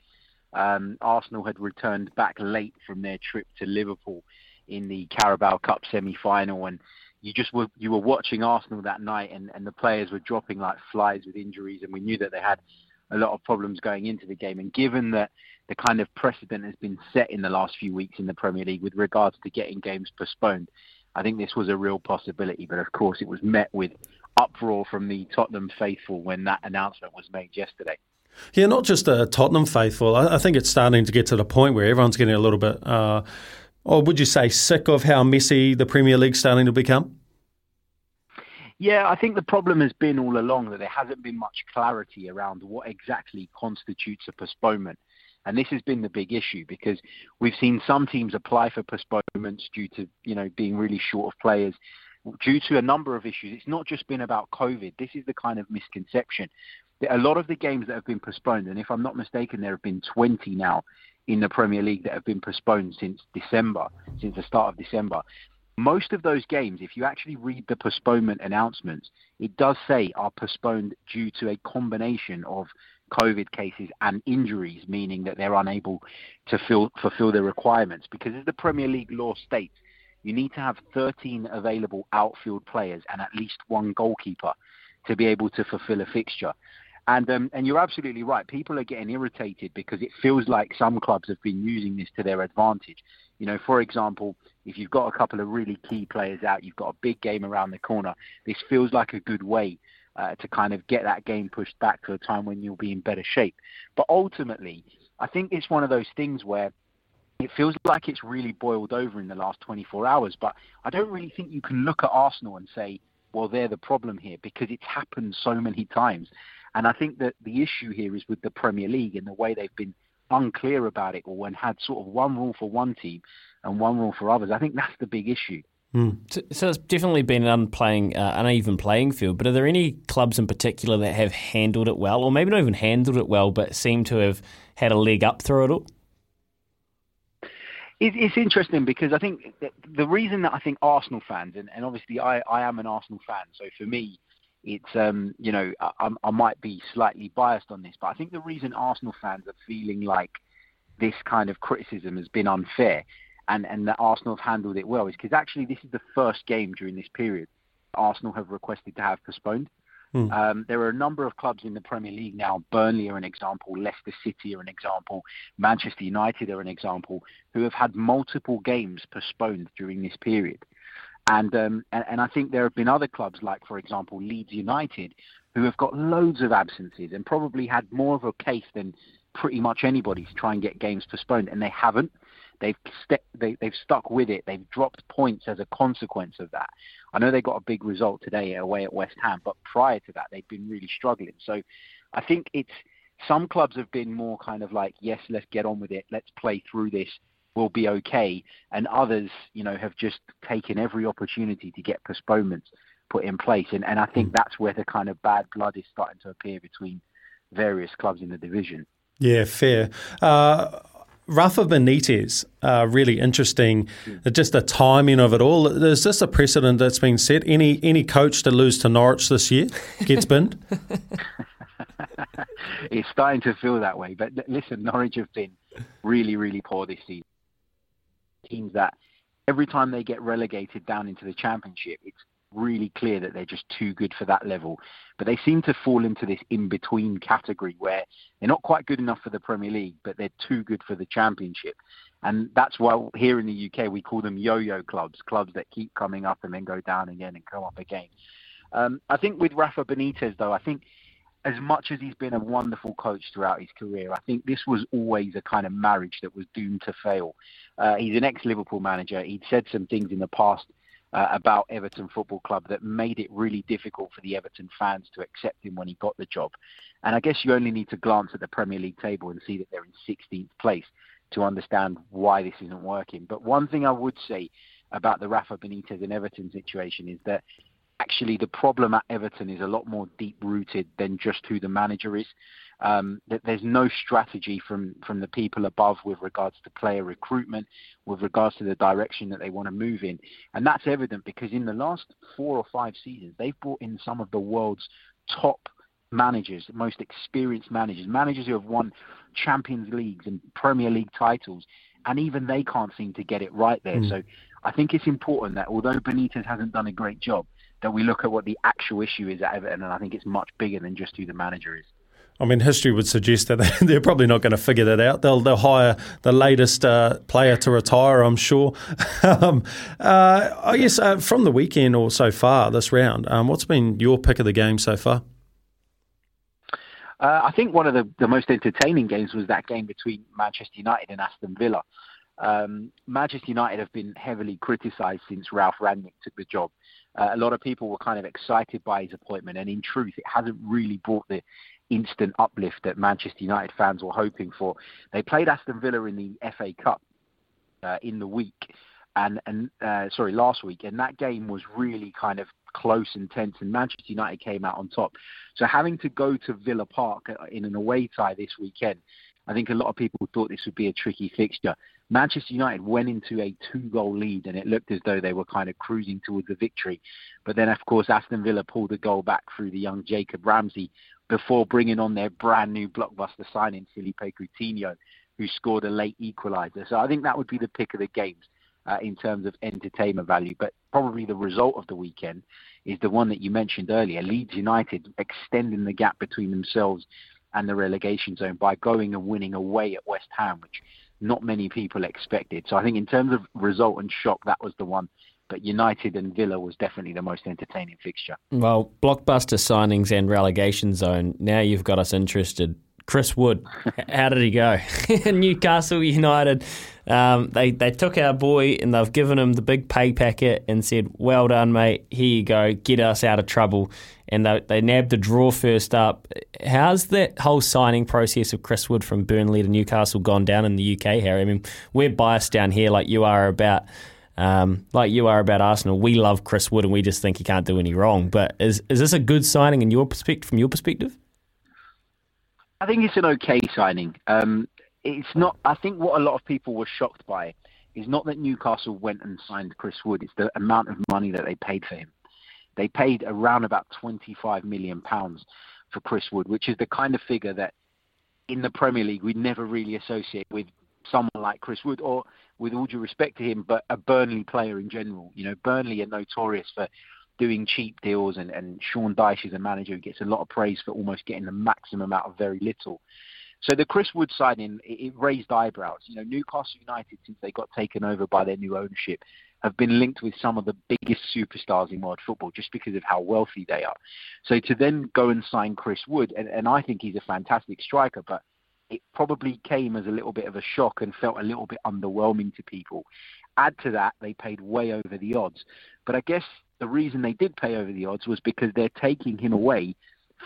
Um, Arsenal had returned back late from their trip to Liverpool in the Carabao Cup semi-final, and you just were you were watching Arsenal that night, and, and the players were dropping like flies with injuries, and we knew that they had a lot of problems going into the game. And given that the kind of precedent has been set in the last few weeks in the Premier League with regards to getting games postponed, I think this was a real possibility. But of course, it was met with uproar from the Tottenham faithful when that announcement was made yesterday. Yeah, not just a Tottenham faithful. I, I think it's starting to get to the point where everyone's getting a little bit, uh, or would you say, sick of how messy the Premier League's starting to become? Yeah, I think the problem has been all along that there hasn't been much clarity around what exactly constitutes a postponement. And this has been the big issue because we've seen some teams apply for postponements due to, you know, being really short of players due to a number of issues. It's not just been about COVID. This is the kind of misconception. A lot of the games that have been postponed, and if I'm not mistaken, there have been 20 now in the Premier League that have been postponed since December, since the start of December. most of those games, if you actually read the postponement announcements, it does say are postponed due to a combination of COVID cases and injuries, meaning that they're unable to fill, fulfill their requirements. Because as the Premier League law states, you need to have 13 available outfield players and at least one goalkeeper to be able to fulfill a fixture. And um, and you're absolutely right. People are getting irritated because it feels like some clubs have been using this to their advantage. You know, for example, if you've got a couple of really key players out, you've got a big game around the corner. This feels like a good way uh, to kind of get that game pushed back to a time when you'll be in better shape. But ultimately, I think it's one of those things where it feels like it's really boiled over in the last 24 hours. But I don't really think you can look at Arsenal and say, well, they're the problem here because it's happened so many times. And I think that the issue here is with the Premier League and the way they've been unclear about it all and had sort of one rule for one team and one rule for others. I think that's the big issue. Mm. So, so, it's definitely been an unplaying, uh, uneven playing field. But are there any clubs in particular that have handled it well, or maybe not even handled it well, but seem to have had a leg up through it all? it's interesting because I think the reason that I think Arsenal fans, and, and obviously I, I am an Arsenal fan, so for me, it's um, you know I, I might be slightly biased on this, but I think the reason Arsenal fans are feeling like this kind of criticism has been unfair, and and that Arsenal have handled it well, is because actually this is the first game during this period Arsenal have requested to have postponed. Mm. Um, there are a number of clubs in the Premier League now. Burnley are an example. Leicester City are an example. Manchester United are an example who have had multiple games postponed during this period. And, um, and, and I think there have been other clubs, like for example Leeds United, who have got loads of absences and probably had more of a case than pretty much anybody to try and get games postponed, and they haven't. They've st- they, they've stuck with it. They've dropped points as a consequence of that. I know they got a big result today away at West Ham, but prior to that, they've been really struggling. So I think it's some clubs have been more kind of like, yes, let's get on with it. Let's play through this will be okay. And others, you know, have just taken every opportunity to get postponements put in place. And, and I think hmm. that's where the kind of bad blood is starting to appear between various clubs in the division. Yeah, fair. Uh, Rafa Benitez, uh, really interesting. Mm. Just the timing of it all. Is this a precedent that's been set? Any any coach to lose to Norwich this year gets binned. it's starting to feel that way. But listen, Norwich have been really, really poor this season teams that every time they get relegated down into the championship, it's really clear that they're just too good for that level. But they seem to fall into this in between category where they're not quite good enough for the Premier League, but they're too good for the championship. And that's why here in the UK we call them yo yo clubs, clubs that keep coming up and then go down again and come up again. Um, I think with Rafa Benitez, though, I think as much as he's been a wonderful coach throughout his career, I think this was always a kind of marriage that was doomed to fail. Uh, he's an ex-Liverpool manager. He'd said some things in the past uh, about Everton Football Club that made it really difficult for the Everton fans to accept him when he got the job. And I guess you only need to glance at the Premier League table and see that they're in 16th place to understand why this isn't working. But one thing I would say about the Rafa Benitez and Everton situation is that actually the problem at Everton is a lot more deep rooted than just who the manager is. Um, that there's no strategy from from the people above with regards to player recruitment, with regards to the direction that they want to move in, and that's evident because in the last four or five seasons they've brought in some of the world's top managers, most experienced managers, managers who have won Champions Leagues and Premier League titles, and even they can't seem to get it right there. Mm. So I think it's important that although Benitez hasn't done a great job, that we look at what the actual issue is at Everton, and I think it's much bigger than just who the manager is. I mean, history would suggest that they're probably not going to figure that out. They'll they'll hire the latest uh, player to retire, I'm sure. um, uh, I guess uh, from the weekend or so far this round, um, what's been your pick of the game so far? Uh, I think one of the, the most entertaining games was that game between Manchester United and Aston Villa. Um, Manchester United have been heavily criticised since Ralf Rangnick took the job. Uh, a lot of people were kind of excited by his appointment, and in truth, it hasn't really brought the instant uplift that Manchester United fans were hoping for. They played Aston Villa in the FA Cup uh, in the week, and and uh, sorry, last week, and that game was really kind of close and tense, and Manchester United came out on top. So having to go to Villa Park uh, in an away tie this weekend I think a lot of people thought this would be a tricky fixture. Manchester United went into a two-goal lead, and it looked as though they were kind of cruising towards the victory. But then, of course, Aston Villa pulled a goal back through the young Jacob Ramsey before bringing on their brand new blockbuster signing, Felipe Coutinho, who scored a late equaliser. So I think that would be the pick of the games uh, in terms of entertainment value. But probably the result of the weekend is the one that you mentioned earlier Leeds United extending the gap between themselves and the relegation zone by going and winning away at West Ham, which not many people expected. So I think in terms of result and shock, that was the one. But United and Villa was definitely the most entertaining fixture. Well, blockbuster signings and relegation zone. Now you've got us interested. Chris Wood, how did he go? Newcastle United, um, they they took our boy and they've given him the big pay packet and said, "Well done, mate. Here you go. Get us out of trouble." And they, they nabbed the draw first up. How's that whole signing process of Chris Wood from Burnley to Newcastle gone down in the UK, Harry? I mean, we're biased down here, like you are about. Um, like you are about Arsenal, we love Chris Wood and we just think he can't do any wrong. But is is this a good signing in your perspective? From your perspective? I think it's an okay signing. Um, it's not. I think what a lot of people were shocked by is not that Newcastle went and signed Chris Wood. It's the amount of money that they paid for him. They paid around about 25 million pounds for Chris Wood, which is the kind of figure that in the Premier League we'd never really associate with someone like Chris Wood, or with all due respect to him, but a Burnley player in general. You know, Burnley are notorious for doing cheap deals, and, and Sean Dyche is a manager who gets a lot of praise for almost getting the maximum out of very little. So the Chris Wood signing, it, it raised eyebrows. You know, Newcastle United, since they got taken over by their new ownership, have been linked with some of the biggest superstars in world football just because of how wealthy they are. So to then go and sign Chris Wood, and, and I think he's a fantastic striker, but it probably came as a little bit of a shock and felt a little bit underwhelming to people. Add to that, they paid way over the odds. But I guess the reason they did pay over the odds was because they're taking him away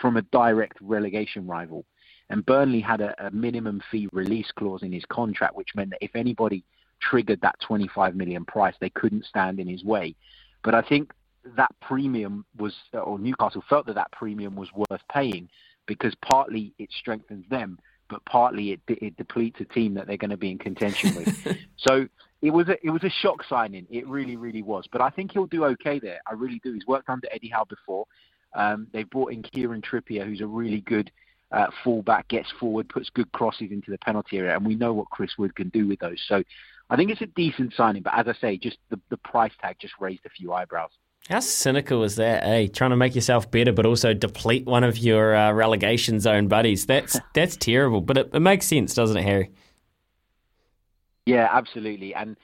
from a direct relegation rival. And Burnley had a, a minimum fee release clause in his contract, which meant that if anybody triggered that 25 million price, they couldn't stand in his way. But I think that premium was, or Newcastle felt that that premium was worth paying because partly it strengthens them, but partly it, it depletes a team that they're going to be in contention with. so it was a it was a shock signing. It really really was. But I think he'll do okay there. I really do. He's worked under Eddie Howe before. Um, they've brought in Kieran Trippier, who's a really good uh, fullback, gets forward, puts good crosses into the penalty area, and we know what Chris Wood can do with those. So I think it's a decent signing. But as I say, just the, the price tag just raised a few eyebrows. How cynical is that, eh? Trying to make yourself better, but also deplete one of your uh, relegation zone buddies. That's that's terrible, but it, it makes sense, doesn't it, Harry? Yeah, absolutely. And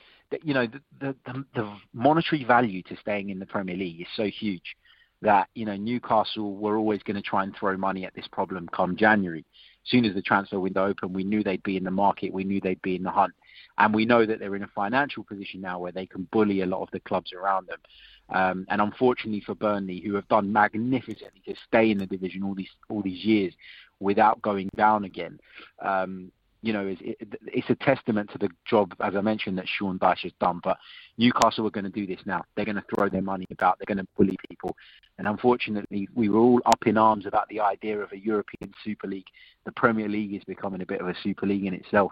you know the, the, the the monetary value to staying in the Premier League is so huge that you know Newcastle were always going to try and throw money at this problem come January. As soon as the transfer window opened, we knew they'd be in the market, we knew they'd be in the hunt, and we know that they're in a financial position now where they can bully a lot of the clubs around them. Um, and unfortunately for Burnley, who have done magnificently to stay in the division all these all these years without going down again, um, you know, it's, it, it's a testament to the job, as I mentioned, that Sean Dyche has done. But Newcastle are going to do this now. They're going to throw their money about. They're going to bully people. And unfortunately, we were all up in arms about the idea of a European Super League. The Premier League is becoming a bit of a Super League in itself.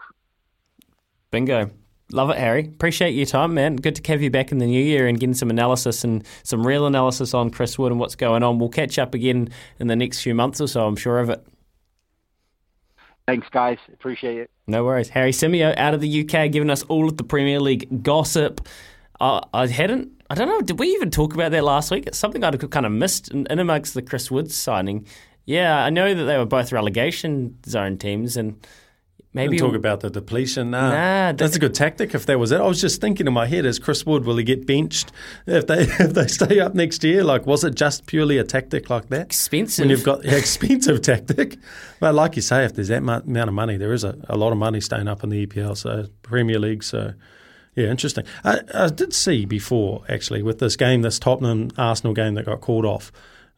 Bingo. Love it, Harry. Appreciate your time, man. Good to have you back in the new year and getting some analysis and some real analysis on Chris Wood and what's going on. We'll catch up again in the next few months or so, I'm sure of it. Thanks, guys. Appreciate it. No worries. Harry Symeou out of the UK giving us all of the Premier League gossip. Uh, I hadn't, I don't know, did we even talk about that last week? It's something I'd kind of missed in, in amongst the Chris Wood's signing. Yeah, I know that they were both relegation zone teams and maybe. Talk about the depletion. Nah, Nah, that's a good tactic if that was it. I was just thinking in my head, is Chris Wood, will he get benched if they if they stay up next year? Like, was it just purely a tactic like that? Expensive. When you've got yeah, expensive tactic. But like you say, if there's that mu- amount of money, there is a, a lot of money staying up in the EPL, so Premier League. So yeah, interesting. I, I did see before actually with this game, this Tottenham Arsenal game that got called off.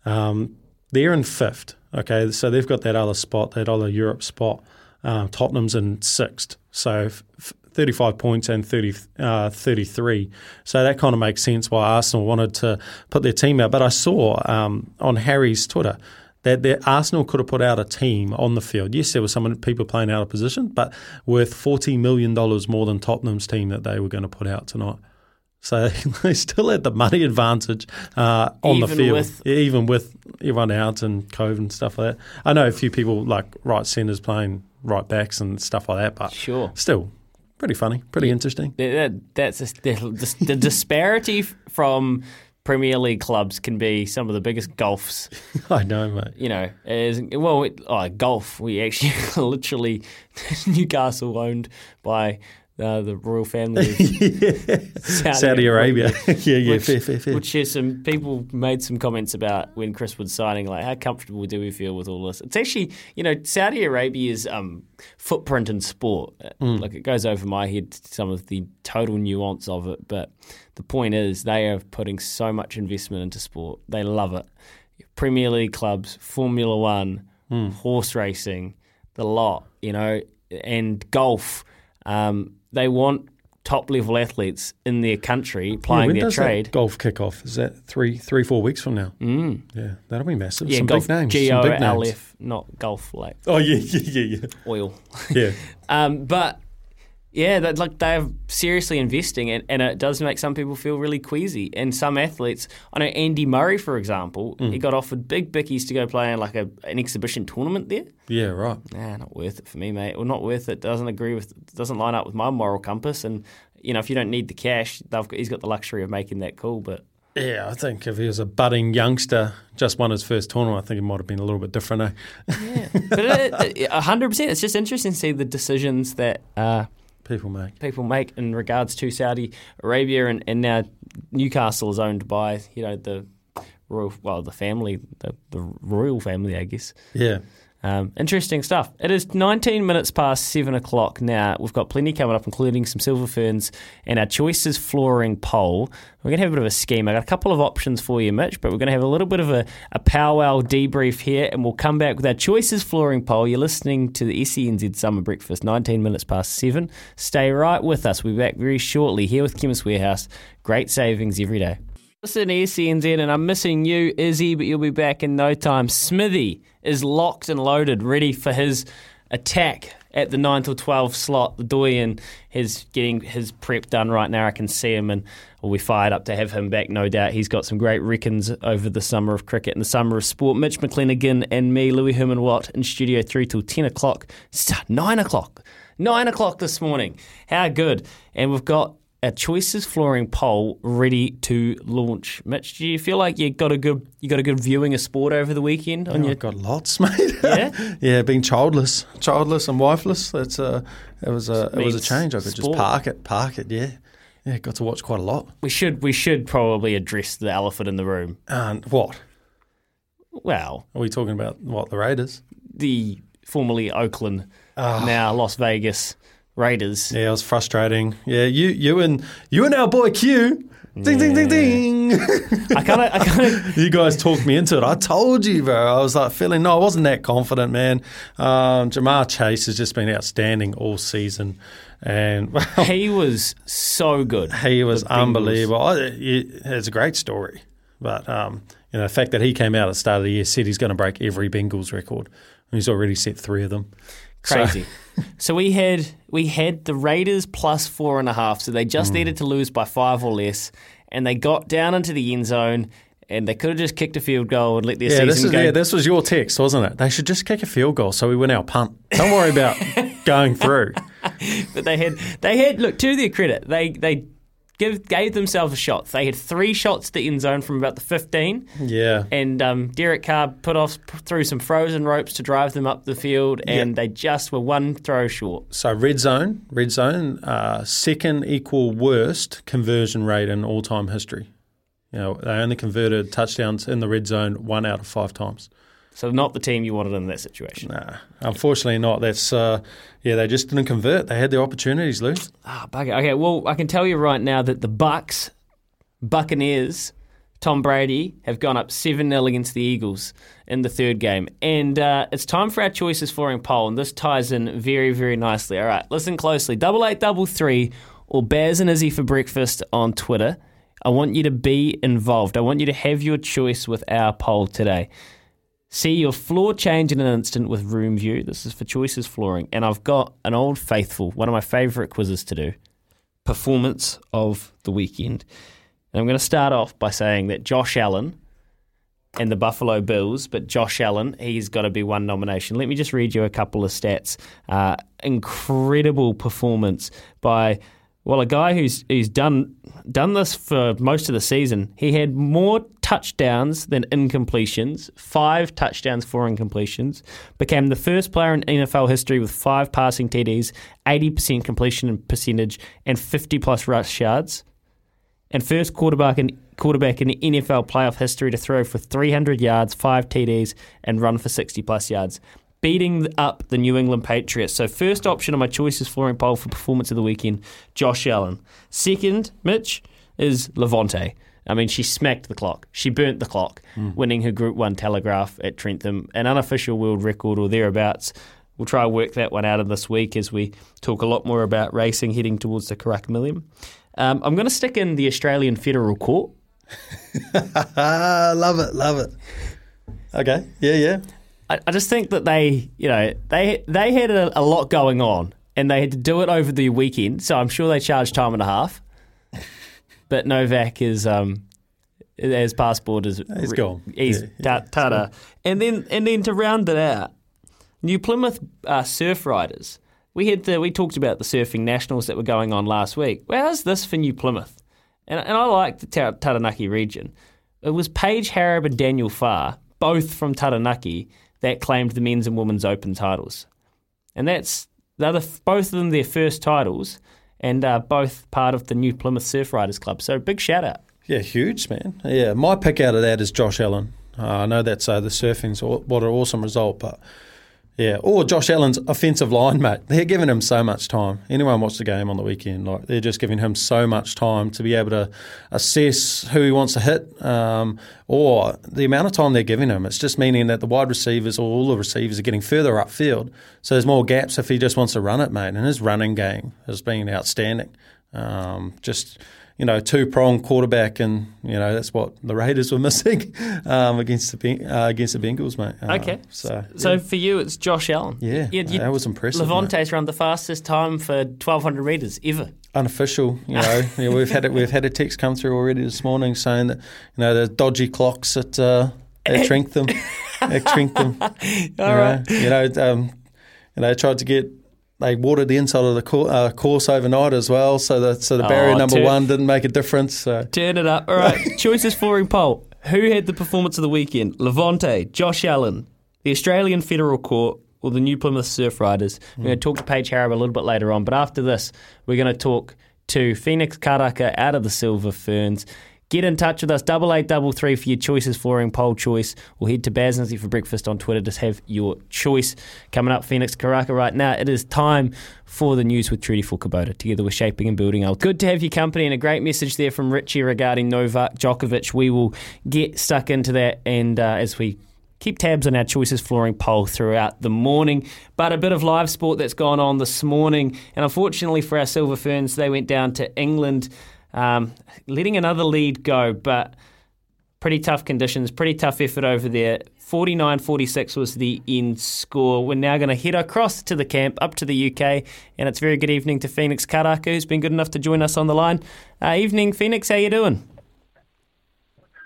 Um, they're in fifth. Okay, so they've got that other spot, that other Europe spot. Um, Tottenham's in sixth, so f- 35 points and 30, uh, 33. So that kind of makes sense why Arsenal wanted to put their team out. But I saw um, on Harry's Twitter that, that Arsenal could have put out a team on the field. Yes, there were some people playing out of position, but worth $40 million more than Tottenham's team that they were going to put out tonight. So they still had the money advantage uh, on the field, with- even with everyone out and COVID and stuff like that. I know a few people like right centres playing right backs and stuff like that, but Sure. still pretty funny, pretty interesting. That, that- that's a, the, the disparity from Premier League clubs can be some of the biggest gulfs. I know, mate. You know, as well, it, oh, golf. We actually literally Newcastle owned by uh, the royal family of Saudi, Saudi Arabia. Yeah, yeah, which, fair, fair, fair. Which is some people made some comments about when Chris was signing, like how comfortable do we feel with all this? It's actually, you know, Saudi Arabia's um, footprint in sport. uh, Mm. Like it goes over my head some of the total nuance of it, but the point is they are putting so much investment into sport. They love it. Premier League clubs, Formula One, Mm. horse racing, the lot, you know, and golf. Um, they want top level athletes in their country Yeah, playing when their does trade. that golf kick off? Is that three, three, four weeks from now? Mm. Yeah, that'll be massive. Yeah, Some golf, big names. G some big names. Not golf like Oh yeah, yeah, yeah, yeah. oil. Yeah. um, but yeah, that like they're seriously investing, and, and it does make some people feel really queasy. And some athletes, I know Andy Murray, for example, Mm. he got offered big bickies to go play in like a, an exhibition tournament there. Yeah, right. Nah, not worth it for me, mate. Well, not worth it. Doesn't agree with, doesn't line up with my moral compass. And you know, if you don't need the cash, they've got, he's got the luxury of making that call. But Yeah, I think if he was a budding youngster, just won his first tournament, I think it might have been a little bit different. Eh? but it- a hundred percent, it's just interesting to see the decisions that uh, people make. People make in regards to Saudi Arabia, and, and now Newcastle is owned by you know the royal, well, the family, the, the royal family, I guess. Yeah. Um, interesting stuff. It is 19 minutes past 7 o'clock now. We've got plenty coming up, including some silver ferns and our choices flooring poll. We're going to have a bit of a scheme. i got a couple of options for you, Mitch, but we're going to have a little bit of a, a powwow debrief here, and we'll come back with our choices flooring poll. You're listening to the SENZ Summer Breakfast, 19 minutes past 7. Stay right with us. We'll be back very shortly here with Chemist Warehouse. Great savings every day. Listen, SENZ, and I'm missing you, Izzy, but you'll be back in no time. Smithy is locked and loaded, ready for his attack at the 9 till 12 slot. The Doyen is getting his prep done right now. I can see him, and we'll be fired up to have him back, no doubt. He's got some great reckons over the summer of cricket and the summer of sport. Mitch McClenaghan and me, Louis Herman Watt, in studio 3 till 10 o'clock. 9 o'clock. 9 o'clock this morning. How good. And we've got our choices flooring poll ready to launch. Mitch, do you feel like you got a good you got a good viewing of sport over the weekend? On Yeah, your I've got lots, mate. Yeah? yeah, being childless, childless and wifeless. That's a it was a it was a change. I could sport. just park it, park it. Yeah, yeah. Got to watch quite a lot. we should we should probably address the elephant in the room. And what Well, are we talking about? What the Raiders? the formerly Oakland, Ah. now Las Vegas Raiders. Yeah, it was frustrating. Yeah, you you and you and our boy Q. Ding ding ding ding. I kind of I kind of you guys talked me into it. I told you, bro. I was like feeling no, I wasn't that confident, man. Um, Ja'Marr Chase has just been outstanding all season, and well, he was so good. he was unbelievable. It's a great story, but um, you know the fact that he came out at the start of the year said he's going to break every Bengals record. and He's already set three of them. So- Crazy. So, we had we had the Raiders plus four and a half, so they just Mm. needed to lose by five or less, and they got down into the end zone, and they could have just kicked a field goal and let their yeah, season this is go. yeah, this was your text, wasn't it? They should just kick a field goal so we win our punt. Don't worry about going through. but they had they had look to their credit, they they give, gave themselves a shot. They had three shots to the end zone from about the fifteen. Yeah. And um, Derek Carr put off through some frozen ropes to drive them up the field, and Yeah. they just were one throw short. So red zone, red zone, uh, second equal worst conversion rate in all time history. You know, they only converted touchdowns in the red zone one out of five times. So not the team you wanted in that situation. Nah, unfortunately not. That's uh, yeah, they just didn't convert. They had their opportunities, Lou. Ah, bugger. Okay, well, I can tell you right now that the Bucks, Buccaneers, Tom Brady have gone up 7 0 against the Eagles in the third game. And uh, it's time for our choices flooring poll, and this ties in very, very nicely. All right, listen closely. Double eight, double three, or Baz and Izzy for breakfast on Twitter. I want you to be involved. I want you to have your choice with our poll today. See your floor change in an instant with Room View. This is for Choices Flooring. And I've got an old faithful, one of my favourite quizzes to do performance of the weekend. And I'm going to start off by saying that Josh Allen and the Buffalo Bills, but Josh Allen, he's got to be one nomination. Let me just read you a couple of stats. Uh, incredible performance by well, a guy who's who's done done this for most of the season. He had more touchdowns than incompletions, five touchdowns, four incompletions. Became the first player in NFL history with five passing TDs, eighty percent completion percentage, and fifty plus rush yards. And first quarterback in quarterback in NFL playoff history to throw for 300 yards, five TDs, and run for 60 plus yards beating up the New England Patriots. So, first option on my choices flooring poll for performance of the weekend, Josh Allen. Second, Mitch, is Levante. I mean, she smacked the clock. She burnt the clock, mm. winning her Group 1 Telegraph at Trentham, an unofficial world record or thereabouts. We'll try and work that one out of this week as we talk a lot more about racing heading towards the Karaka Million. Um, I'm going to stick in the Australian Federal Court. love it, love it. Okay, yeah, yeah. I, I just think that they, you know, they they had a, a, lot going on, and they had to do it over the weekend. So I'm sure they charged time and a half. But Novak is um, his passport is he's gone. He's yeah, yeah, and then and then to round it out, New Plymouth uh, surf riders. We had the, we talked about the surfing nationals that were going on last week. Well, how's this for New Plymouth? And, and I like the Taranaki region. It was Paige Hareb and Daniel Farr, both from Taranaki, that claimed the men's and women's open titles. And that's both of them their first titles and uh, both part of the new Plymouth Surf Riders Club. So big shout out. Yeah, huge, man. Yeah, my pick out of that is Josh Allen. Uh, I know that's uh, the surfing's what an awesome result, but yeah, or Josh Allen's offensive line, mate. They're giving him so much time. Anyone watch the game on the weekend, like they're just giving him so much time to be able to assess who he wants to hit, um, or the amount of time they're giving him. It's just meaning that the wide receivers or all the receivers are getting further upfield, so there's more gaps if he just wants to run it, mate. And his running game has been outstanding. Um, just you know, two prong quarterback, and you know that's what the Raiders were missing um, against the uh, against the Bengals, mate. Uh, okay, so so yeah. for you, it's Josh Allen. Yeah, you, you, that was impressive. Levante's run the fastest time for twelve hundred meters ever. Unofficial, you know, yeah, we've had it. We've had a text come through already this morning saying that you know the dodgy clocks at uh, at Trentham, at Trentham. All you right. know, you know, um, you know, tried to get they watered the inside of the cor- uh, course overnight as well, so that so the barrier oh, number turn, one didn't make a difference. So. Turn it up. All right, choices flooring poll. Who had the performance of the weekend? Levante, Josh Allen, the Australian Federal Court, or the New Plymouth Surf Riders? Mm. We're going to talk to Paige Hareb a little bit later on, but after this, we're going to talk to Phoenix Karaka out of the Silver Ferns. Get in touch with us, double eight double three for your choices flooring poll choice, or head to Baz and Izzy for breakfast on Twitter to have your choice. Coming up, Phoenix Karaka right now. It is time for the news with Trudy Fukubota, together with Shaping and Building. Good to have your company, and a great message there from Richie regarding Novak Djokovic. We will get stuck into that, and uh, as we keep tabs on our choices flooring poll throughout the morning. But a bit of live sport that's gone on this morning, and unfortunately for our Silver Ferns, they went down to England um, letting another lead go, but pretty tough conditions, pretty tough effort over there. 49 46 was the end score. We're now going to head across to the camp, up to the UK, and it's very good evening to Phoenix Karaka, who's been good enough to join us on the line. Uh, evening, Phoenix, how you doing?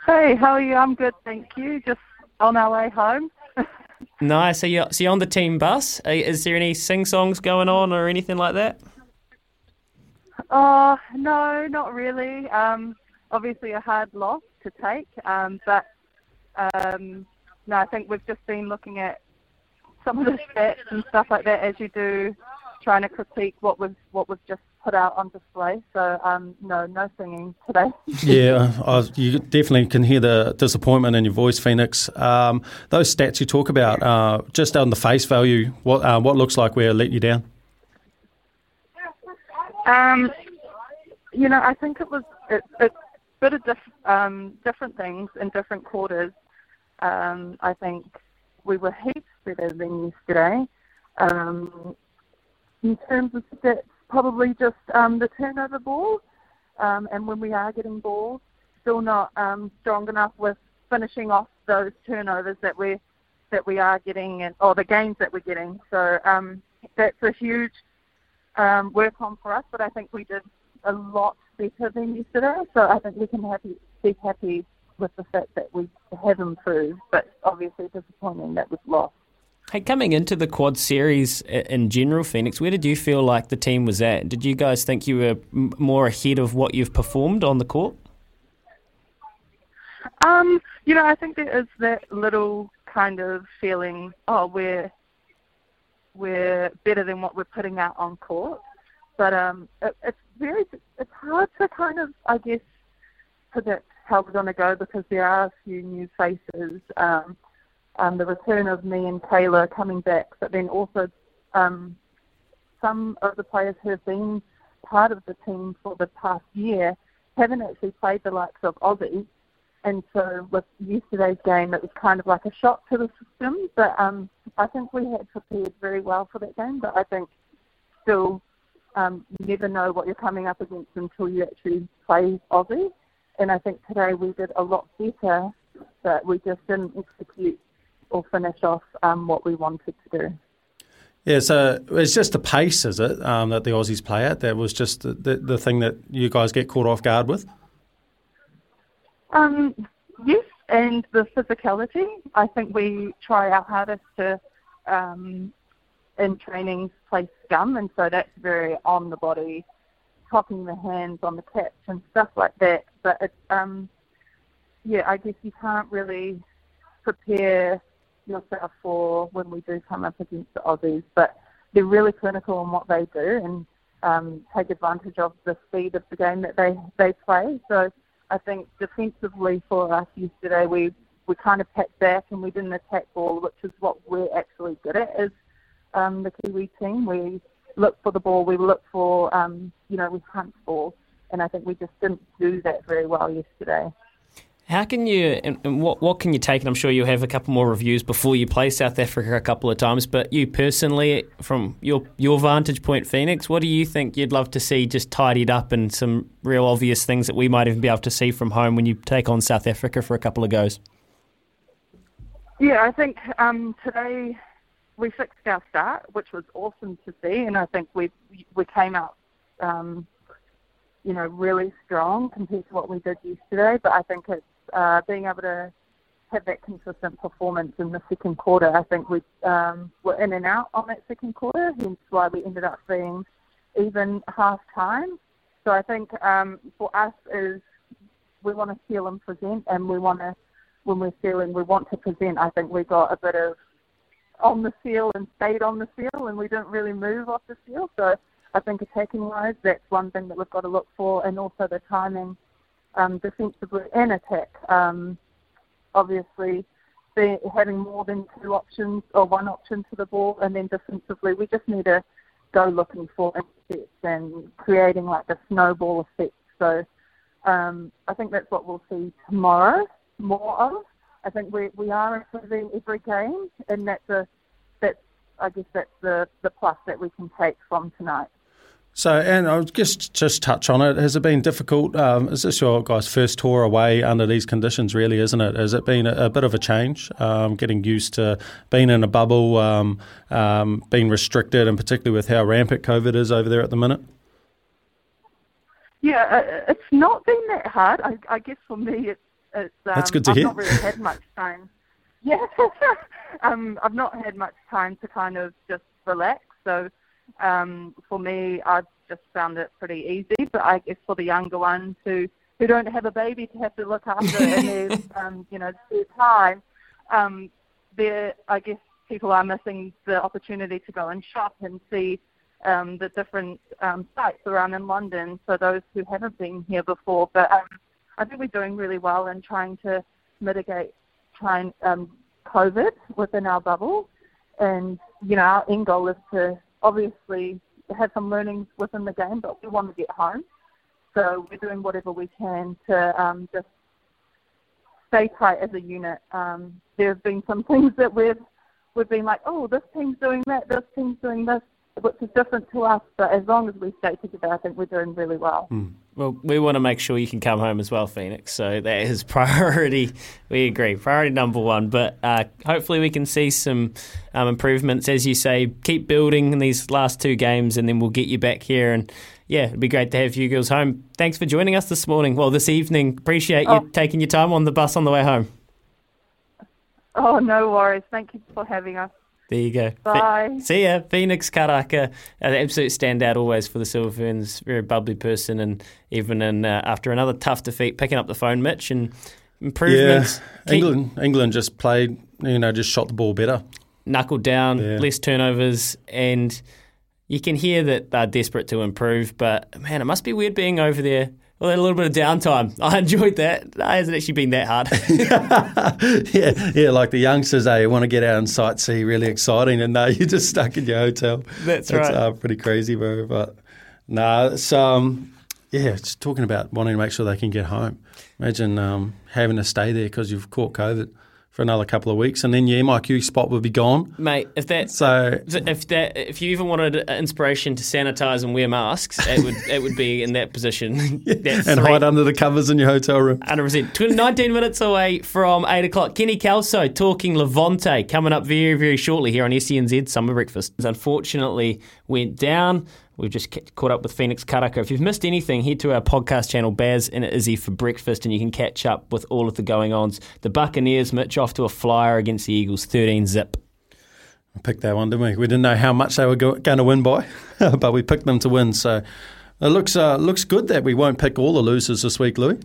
Hey, how are you? I'm good, thank you. Just on our way home. nice. So you so you're on the team bus? Is there any sing songs going on or anything like that? Oh, no, not really. Um, obviously a hard loss to take, um, but um, no, I think we've just been looking at some of the stats and stuff like that as you do, trying to critique what was what was just put out on display. So um, no, no singing today. yeah, you definitely can hear the disappointment in your voice, Phoenix. Um, those stats you talk about, uh, just on the face value, what uh, what looks like we're letting you down. Um, you know, I think it was it, it's a bit of diff, um, different things in different quarters. Um, I think we were heaps better than yesterday. Um, in terms of stats, probably just um, the turnover ball, um, and when we are getting balls, still not um, strong enough with finishing off those turnovers that we're that we are getting and or the gains that we're getting. So um, that's a huge um, work on for us. But I think we did a lot better than yesterday. So I think we can happy, be happy with the fact that we have improved. But obviously disappointing that we've lost. Hey, coming into the quad series in general, Phoenix, where did you feel like the team was at? Did you guys think you were more ahead of what you've performed on the court? Um, you know, I think there is that little kind of feeling, oh, we're we're better than what we're putting out on court. But um, it, it's very it's hard to kind of, I guess, predict how we're going to go because there are a few new faces. Um, um, the return of me and Kayla coming back, but then also um, some of the players who have been part of the team for the past year haven't actually played the likes of Aussie. And so with yesterday's game, it was kind of like a shock to the system. But um, I think we had prepared very well for that game. But I think still um, you never know what you're coming up against until you actually play Aussie. And I think today we did a lot better, but we just didn't execute or finish off um, what we wanted to do. Yeah, so it's just the pace, is it, um, that the Aussies play at? That was just the, the, the thing that you guys get caught off guard with? Um, yes, and the physicality. I think we try our hardest to, um, in trainings, play scum, and so that's very on the body, topping the hands on the catch and stuff like that. But it's, um, yeah, I guess you can't really prepare yourself for when we do come up against the Aussies. But they're really clinical in what they do and um, take advantage of the speed of the game that they they play. So I think defensively for us yesterday, we we kind of packed back and we didn't attack ball, which is what we're actually good at as um, the Kiwi team. We look for the ball, we look for um, you know we hunt ball, and I think we just didn't do that very well yesterday. How can you, and, and what, what can you take? And I'm sure you'll have a couple more reviews before you play South Africa a couple of times. But you personally, from your your vantage point, Phoenix, what do you think you'd love to see just tidied up and some real obvious things that we might even be able to see from home when you take on South Africa for a couple of goes? Yeah, I think um, today we fixed our start, which was awesome to see, and I think we we came out, um, you know, really strong compared to what we did yesterday. But I think it's uh, being able to have that consistent performance in the second quarter. I think we um, were in and out on that second quarter, hence why we ended up being even half time. So I think um, for us is we want to feel and present, and we want to when we're feeling we want to present. I think we got a bit of on the field and stayed on the field, and we didn't really move off the field. So I think attacking wise, that's one thing that we've got to look for, and also the timing um, defensively and attack. Um, obviously, having more than two options or one option to the ball, and then defensively, we just need to go looking for intercepts and creating like the snowball effect. So um, I think that's what we'll see tomorrow more of. I think we we are improving every game, and that's a that's I guess that's the the plus that we can take from tonight. So, and I'll just just touch on it. Has it been difficult? Um, is this your guys' first tour away under these conditions? Really, isn't it? Has it been a, a bit of a change? Um, getting used to being in a bubble, um, um, being restricted, and particularly with how rampant COVID is over there at the minute. Yeah, uh, it's not been that hard. I, I guess for me, it's it's. Um, That's good to I've hear. not really had much time. Yeah, um, I've not had much time to kind of just relax. So um, for me, I've just found it pretty easy. But I guess for the younger ones who who don't have a baby to have to look after in their um, you know their time, um, there I guess people are missing the opportunity to go and shop and see um, the different um, sites around in London. So those who haven't been here before, but um, I think we're doing really well in trying to mitigate trying um, COVID within our bubble. And you know, our end goal is to obviously have some learnings within the game, but we want to get home. So we're doing whatever we can to um, just stay tight as a unit. Um, there have been some things that we've we've been like, oh, this team's doing that, this team's doing this, which is different to us. But as long as we stay together, I think we're doing really well. Mm. Well, we want to make sure you can come home as well, Phoenix. So that is priority. We agree, priority number one. But uh, hopefully, we can see some um, improvements, as you say. Keep building in these last two games, and then we'll get you back here. And yeah, it'd be great to have you girls home. Thanks for joining us this morning. Well, this evening. Appreciate Oh. you taking your time on the bus on the way home. Oh, no worries. Thank you for having us. There you go. Bye. See ya. Phoenix Karaka, an absolute standout always for the Silver Ferns. Very bubbly person, and even in, uh, after another tough defeat, picking up the phone, Mitch, and improvements. Yeah, England England just played, you know, just shot the ball better. knuckled down, Yeah. less turnovers, and you can hear that they're desperate to improve. But man, it must be weird being over there. Well, a little bit of downtime. I enjoyed that. It hasn't actually been that hard. yeah, yeah, like the youngsters, they want to get out and sightsee, really exciting, and no, you're just stuck in your hotel. That's It's right. uh, pretty crazy, bro. But no, it's um, yeah, it's talking about wanting to make sure they can get home. Imagine um, having to stay there because you've caught COVID for another couple of weeks, and then your MIQ spot would be gone. Mate, if that So if that if you even wanted inspiration to sanitize and wear masks, it would it would be in that position. That and hide under the covers in your hotel room. 100%. 20 19 minutes away from 8 o'clock. Kenny Kelso talking Levante coming up very, very shortly here on SENZ Summer Breakfast. Unfortunately, went down. We've just ca- caught up with Phoenix Karaka. If you've missed anything, head to our podcast channel, Baz and Izzy for breakfast, and you can catch up with all of the going ons. The Buccaneers, Mitch, off to a flyer against the Eagles, 13 zip. We picked that one, didn't we? We didn't know how much they were go- going to win by, but we picked them to win. So it looks uh, looks good that we won't pick all the losers this week, Louis.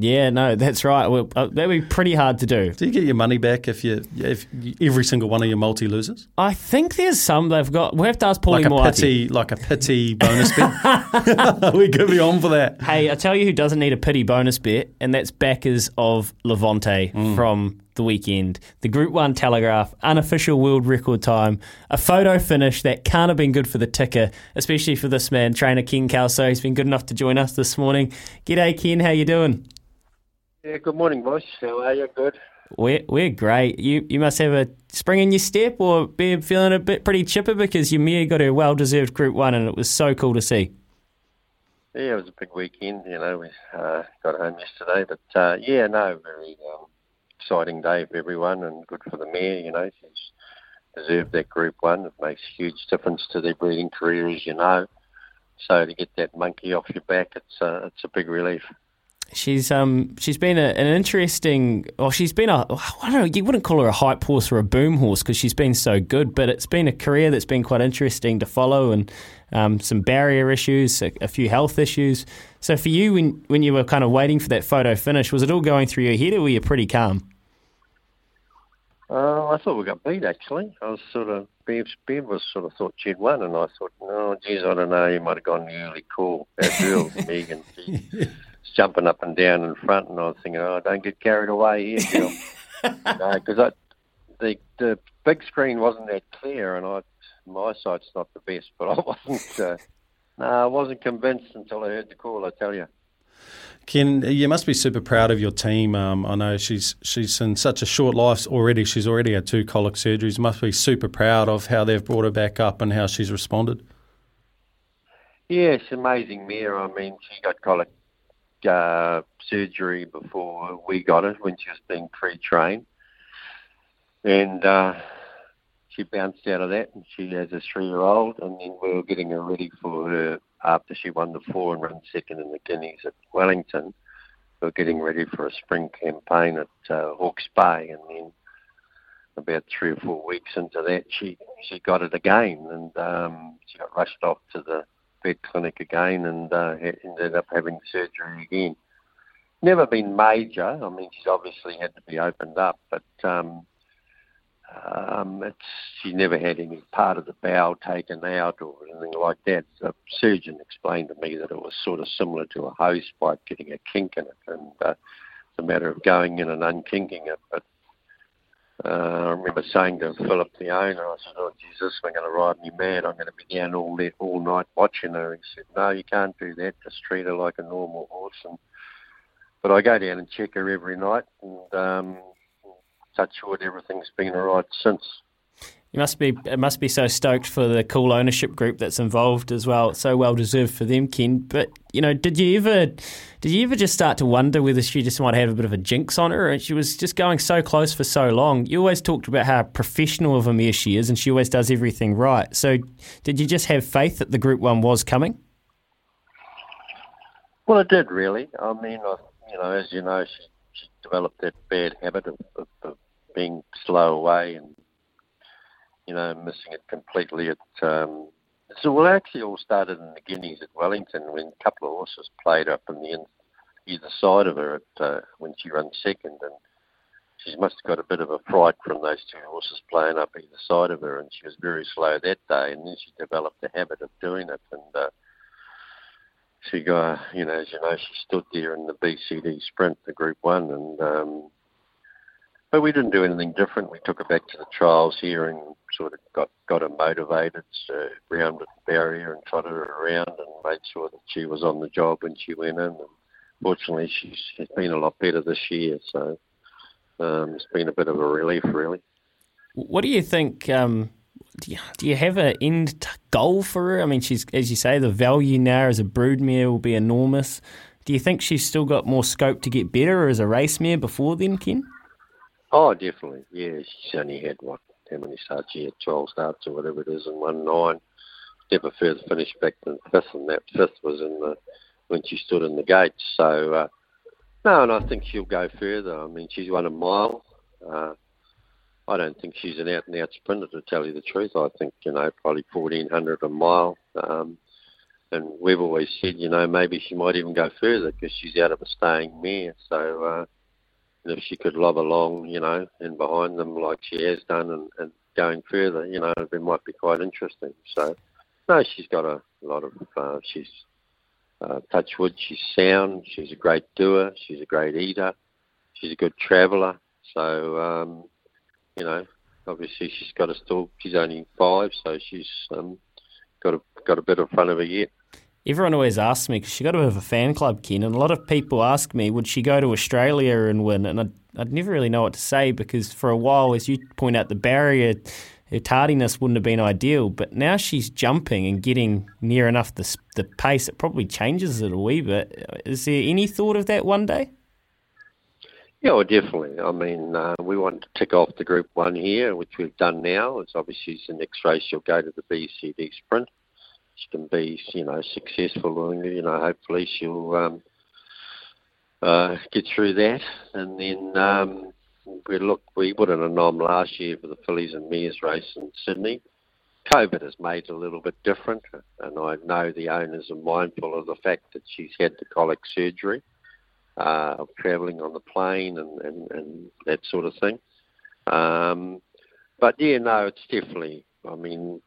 Yeah, no, that's right. Well, uh, that'd be pretty hard to do. Do you get your money back if you if you, every single one of your multi loses? I think there's some they've got. We have to ask Paulie Like a Moati. pity, like a pity bonus bet. we could be on for that. Hey, I tell you who doesn't need a pity bonus bet, and that's backers of Levante Mm. from the weekend. The Group 1 Telegraph, unofficial world record time, a photo finish that can't have been good for the ticker, especially for this man, trainer Ken Kelso. He's been good enough to join us this morning. G'day, Ken. How you doing? Yeah, good morning, boys. How are you? Good. We're, we're great. You you must have a spring in your step or be feeling a bit pretty chipper because your mare got a well-deserved Group 1 and it was so cool to see. Yeah, it was a big weekend. You know, we uh, got home yesterday, but uh, yeah, no, very um, exciting day for everyone and good for the mare. You know, she's deserved that Group One. It makes a huge difference to their breeding career, as you know. So to get that monkey off your back, it's uh, it's a big relief. She's um she's been a, an interesting. Well, she's been a I don't know. You wouldn't call her a hype horse or a boom horse because she's been so good, but it's been a career that's been quite interesting to follow and um, some barrier issues, a, a few health issues. So for you, when when you were kind of waiting for that photo finish, was it all going through your head, or were you pretty calm? Uh, I thought we got beat actually. I was sort of Bev, Bev was sort of thought she'd won, and I thought, no, geez, I don't know. You might have gone early call. That girl, Megan, she's jumping up and down in front, and I was thinking, oh, don't get carried away here, girl. no, because I the the big screen wasn't that clear, and I my sight's not the best, but I wasn't. Uh, no, I wasn't convinced until I heard the call. I tell you. Ken, you must be super proud of your team. Um, I know she's she's in such a short life already. She's already had two colic surgeries. Must be super proud of how they've brought her back up and how she's responded. Yeah, it's amazing Mia. I mean, she got colic uh, surgery before we got it when she was being pre-trained, and uh, she bounced out of that. And she has a three-year-old, and then we were getting her ready for her after she won the four and run second in the Guineas at Wellington. We were getting ready for a spring campaign at uh, Hawke's Bay, and then about three or four weeks into that, she she got it again, and um, she got rushed off to the vet clinic again, and uh, ended up having surgery again. Never been major. I mean, she's obviously had to be opened up, but um, um, it's she never had any part of the bowel taken out or anything like that. The surgeon explained to me that it was sort of similar to a hose pipe getting a kink in it, and uh, it's a matter of going in and unkinking it. But uh, I remember saying to Philip, the owner, I said, "Oh Jesus, I'm going to ride me mad. I'm going to be down all that all night watching her." He said, "No, you can't do that. Just treat her like a normal horse." And but I go down and check her every night, and um, touch wood, everything's been all right since. You must be it must be so stoked for the cool ownership group that's involved as well. So well deserved for them, Ken. But you know, did you ever did you ever just start to wonder whether she just might have a bit of a jinx on her? And she was just going so close for so long. You always talked about how professional of a mare she is, and she always does everything right. So, did you just have faith that the Group One was coming? Well, it did really. I mean, I, you know, as you know, she, she developed that bad habit of, of, of being slow away and you know missing it completely at. Um, so well, actually, all started in the Guineas at Wellington when a couple of horses played up in the in, either side of her at, uh, when she ran second, and she must have got a bit of a fright from those two horses playing up either side of her, and she was very slow that day, and then she developed the habit of doing it, and. Uh, she got, you know, as you know, she stood there in the BCD sprint, the Group One, and um, but we didn't do anything different. We took her back to the trials here and sort of got got her motivated, so rounded the barrier and trotted her around and made sure that she was on the job when she went in. And fortunately, she's, she's been a lot better this year, so um, it's been a bit of a relief, really. What do you think? Um, do you, do you have an end t- goal for her? I mean, she's as you say, the value now as a broodmare will be enormous. Do you think she's still got more scope to get better as a race mare before then, Ken? Oh, definitely. Yeah, she's only had what? How many starts? She had twelve starts or whatever it is, and won nine. Never further finished back than fifth, and that fifth was in the when she stood in the gates. So uh, no, and I think she'll go further. I mean, she's won a mile. Uh, I don't think she's an out and out sprinter to tell you the truth. I think you know probably fourteen hundred a mile. Um, and we've always said, you know, maybe she might even go further because she's out of a staying mare. So. Uh, if she could lob along, you know, and behind them like she has done and, and going further, you know, it might be quite interesting. So, no, she's got a lot of, uh, she's uh, touch wood, she's sound, she's a great doer, she's a great eater, she's a good traveller. So, um, you know, obviously she's got a still, she's only five, so she's um, got a got a bit in front of her yet everyone always asks me because she got a bit of a fan club, Ken, and a lot of people ask me, would she go to Australia and win? And I'd, I'd never really know what to say because for a while, as you point out, the barrier, her tardiness wouldn't have been ideal. But now she's jumping and getting near enough the, the pace, it probably changes it a wee bit. Is there any thought of that one day? Yeah, well, definitely. I mean, uh, we want to tick off the Group 1 here, which we've done now. It's obviously the next race you'll go to the BCD Sprint she can be, you know, successful. And, you know, hopefully she'll um, uh, get through that. And then um, we look, we put in a nom last year for the Fillies and Mares race in Sydney. COVID has made it a little bit different, and I know the owners are mindful of the fact that she's had the colic surgery uh, of travelling on the plane and, and, and that sort of thing. Um, but yeah, no, it's definitely. I mean,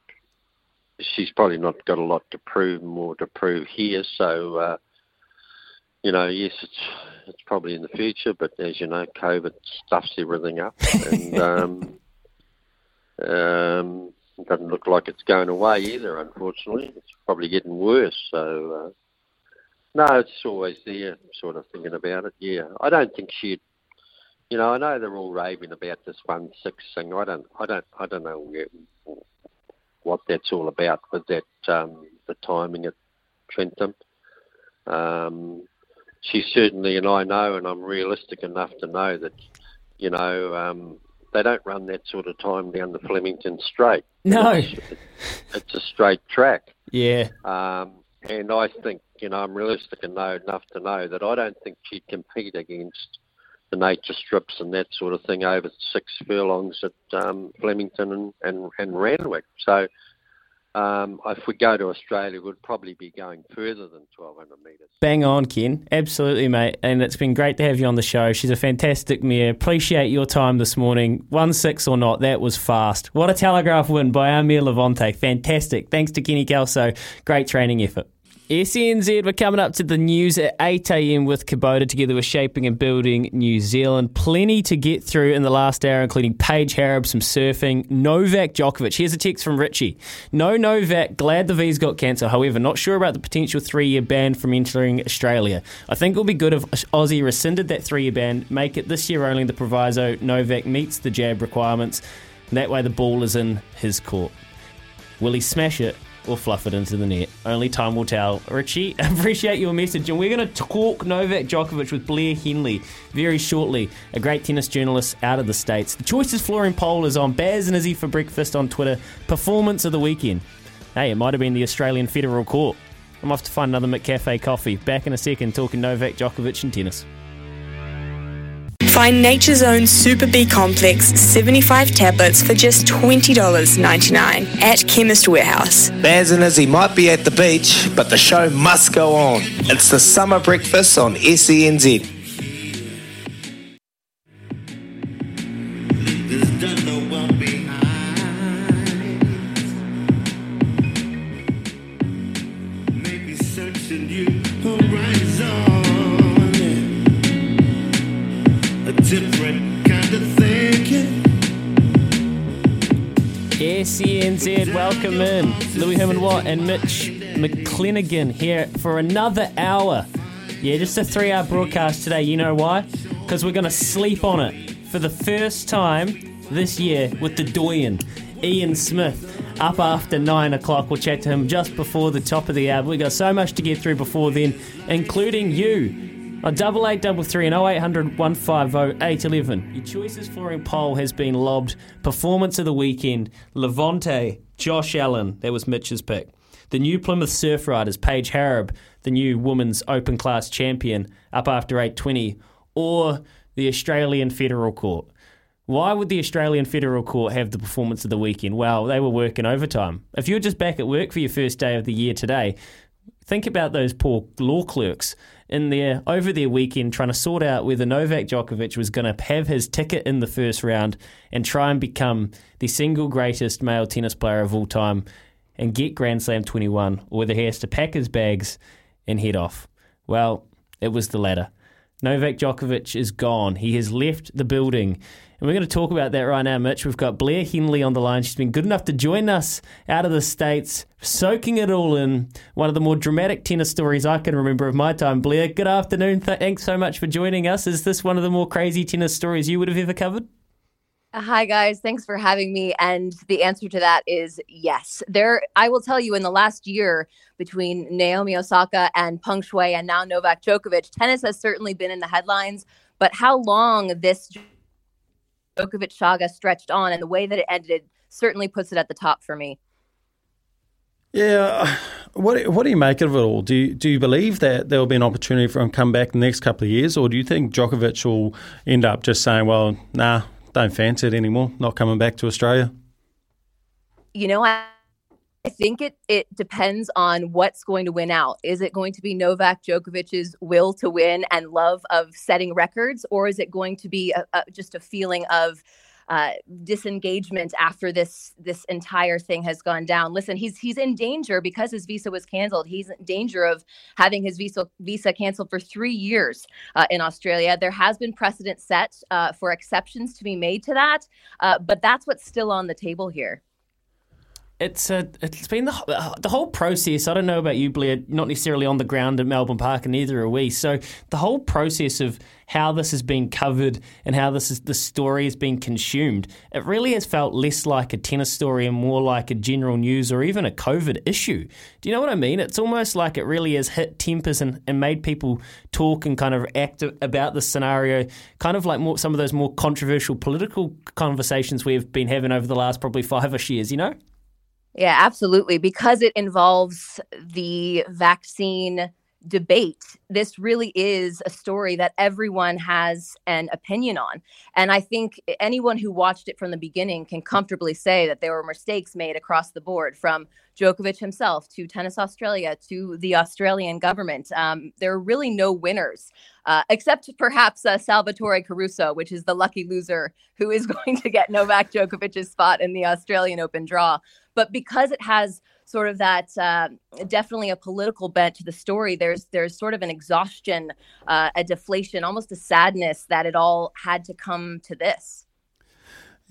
she's probably not got a lot to prove, more to prove here. So, uh, you know, yes, it's it's probably in the future, but as you know, COVID stuffs everything up, and um, um, doesn't look like it's going away either. Unfortunately, it's probably getting worse. So, uh, no, it's always there, sort of thinking about it. Yeah, I don't think she'd. You know, I know they're all raving about this one six thing. I don't, I don't, I don't know where, what that's all about with that um, the timing at Trentham. Um, she certainly, and I know, and I'm realistic enough to know that, you know, um, they don't run that sort of time down the Flemington Straight. No, it's, it's a straight track. Yeah. Um, and I think, you know, I'm realistic enough to know that I don't think she'd compete against the nature strips and that sort of thing over six furlongs at um, Flemington and, and, and Randwick. So um, if we go to Australia, we'd probably be going further than 1,200 metres. Bang on, Ken. Absolutely, mate. And it's been great to have you on the show. She's a fantastic mare. Appreciate your time this morning. 1 6 or not, that was fast. What a telegraph win by our mare Levante. Fantastic. Thanks to Kenny Kelso. Great training effort. SENZ, we're coming up to the news at 8am with Kubota together with Shaping and Building New Zealand. Plenty to get through in the last hour, including Paige Hareb, some surfing, Novak Djokovic. Here's a text from Richie. No Novak, glad the V's got cancer. However, not sure about the potential three year ban from entering Australia. I think it would be good if Aussie rescinded that three year ban, make it this year only the proviso Novak meets the jab requirements. That way the ball is in his court. Will he smash it or fluff it into the net? Only time will tell. Richie, appreciate your message. And we're going to talk Novak Djokovic with Blair Henley very shortly, a great tennis journalist out of the States. The Choices Flooring poll is on Baz and Izzy for breakfast on Twitter. Performance of the weekend. Hey, it might have been the Australian Federal Court. I'm off to find another McCafe coffee. Back in a second talking Novak Djokovic and tennis. Find Nature's Own Super B Complex 75 tablets for just $20.99 at Chemist Warehouse. Baz and Izzy might be at the beach, but the show must go on. It's the summer breakfast on SENZ. SENZ, welcome in. Louis Herman Watt and Mitch McClenaghan here for another hour. Yeah, just a three hour broadcast today. You know why? Because we're going to sleep on it for the first time this year with the Doyen, Ian Smith. Up after nine o'clock, we'll chat to him just before the top of the hour. We've got so much to get through before then, including you. On double eight double three and 0800 150 811. Your choices flooring poll has been lobbed. Performance of the weekend: Levante, Josh Allen. That was Mitch's pick. The new Plymouth Surf Riders, Paige Hareb, the new women's open class champion, up after 820, or the Australian Federal Court. Why would the Australian Federal Court have the performance of the weekend? Well, they were working overtime. If you're just back at work for your first day of the year today, think about those poor law clerks in there over their weekend trying to sort out whether Novak Djokovic was going to have his ticket in the first round and try and become the single greatest male tennis player of all time and get Grand Slam 21, or whether he has to pack his bags and head off. Well, it was the latter. Novak Djokovic is gone. He has left the building. And we're going to talk about that right now, Mitch. We've got Blair Henley on the line. She's been good enough to join us out of the States, soaking it all in. One of the more dramatic tennis stories I can remember of my time. Blair, good afternoon. Thanks so much for joining us. Is this one of the more crazy tennis stories you would have ever covered? Uh, hi guys, thanks for having me. And the answer to that is yes. There, I will tell you, in the last year between Naomi Osaka and Peng Shuai, and now Novak Djokovic, tennis has certainly been in the headlines. But how long this Djokovic saga stretched on, and the way that it ended, certainly puts it at the top for me. Yeah, uh, what what do you make of it all? Do you, do you believe that there will be an opportunity for him to come back in the next couple of years, or do you think Djokovic will end up just saying, "Well, nah, don't fancy it anymore, not coming back to Australia"? You know, I, I think it it depends on what's going to win out. Is it going to be Novak Djokovic's will to win and love of setting records, or is it going to be a, a, just a feeling of uh, disengagement after this this entire thing has gone down. Listen, he's he's in danger because his visa was canceled. He's in danger of having his visa visa canceled for three years uh, in Australia. There has been precedent set uh, for exceptions to be made to that, uh, but that's what's still on the table here it's a, it's been the the whole process. I don't know about you, Blair. Not necessarily on the ground at Melbourne Park, and neither are we. So the whole process of how this has been covered and how this is the story has been consumed, it really has felt less like a tennis story and more like a general news or even a COVID issue. Do you know what I mean? It's almost like it really has hit tempers and, and made people talk and kind of act about the scenario, kind of like more some of those more controversial political conversations we've been having over the last probably five-ish years. You know. Yeah, absolutely. Because it involves the vaccine debate, this really is a story that everyone has an opinion on. And I think anyone who watched it from the beginning can comfortably say that there were mistakes made across the board from Djokovic himself to Tennis Australia to the Australian government. Um, there are really no winners, uh, except perhaps uh, Salvatore Caruso, which is the lucky loser who is going to get Novak Djokovic's spot in the Australian Open draw. But because it has sort of that uh, definitely a political bent to the story, there's there's sort of an exhaustion, uh, a deflation, almost a sadness that it all had to come to this.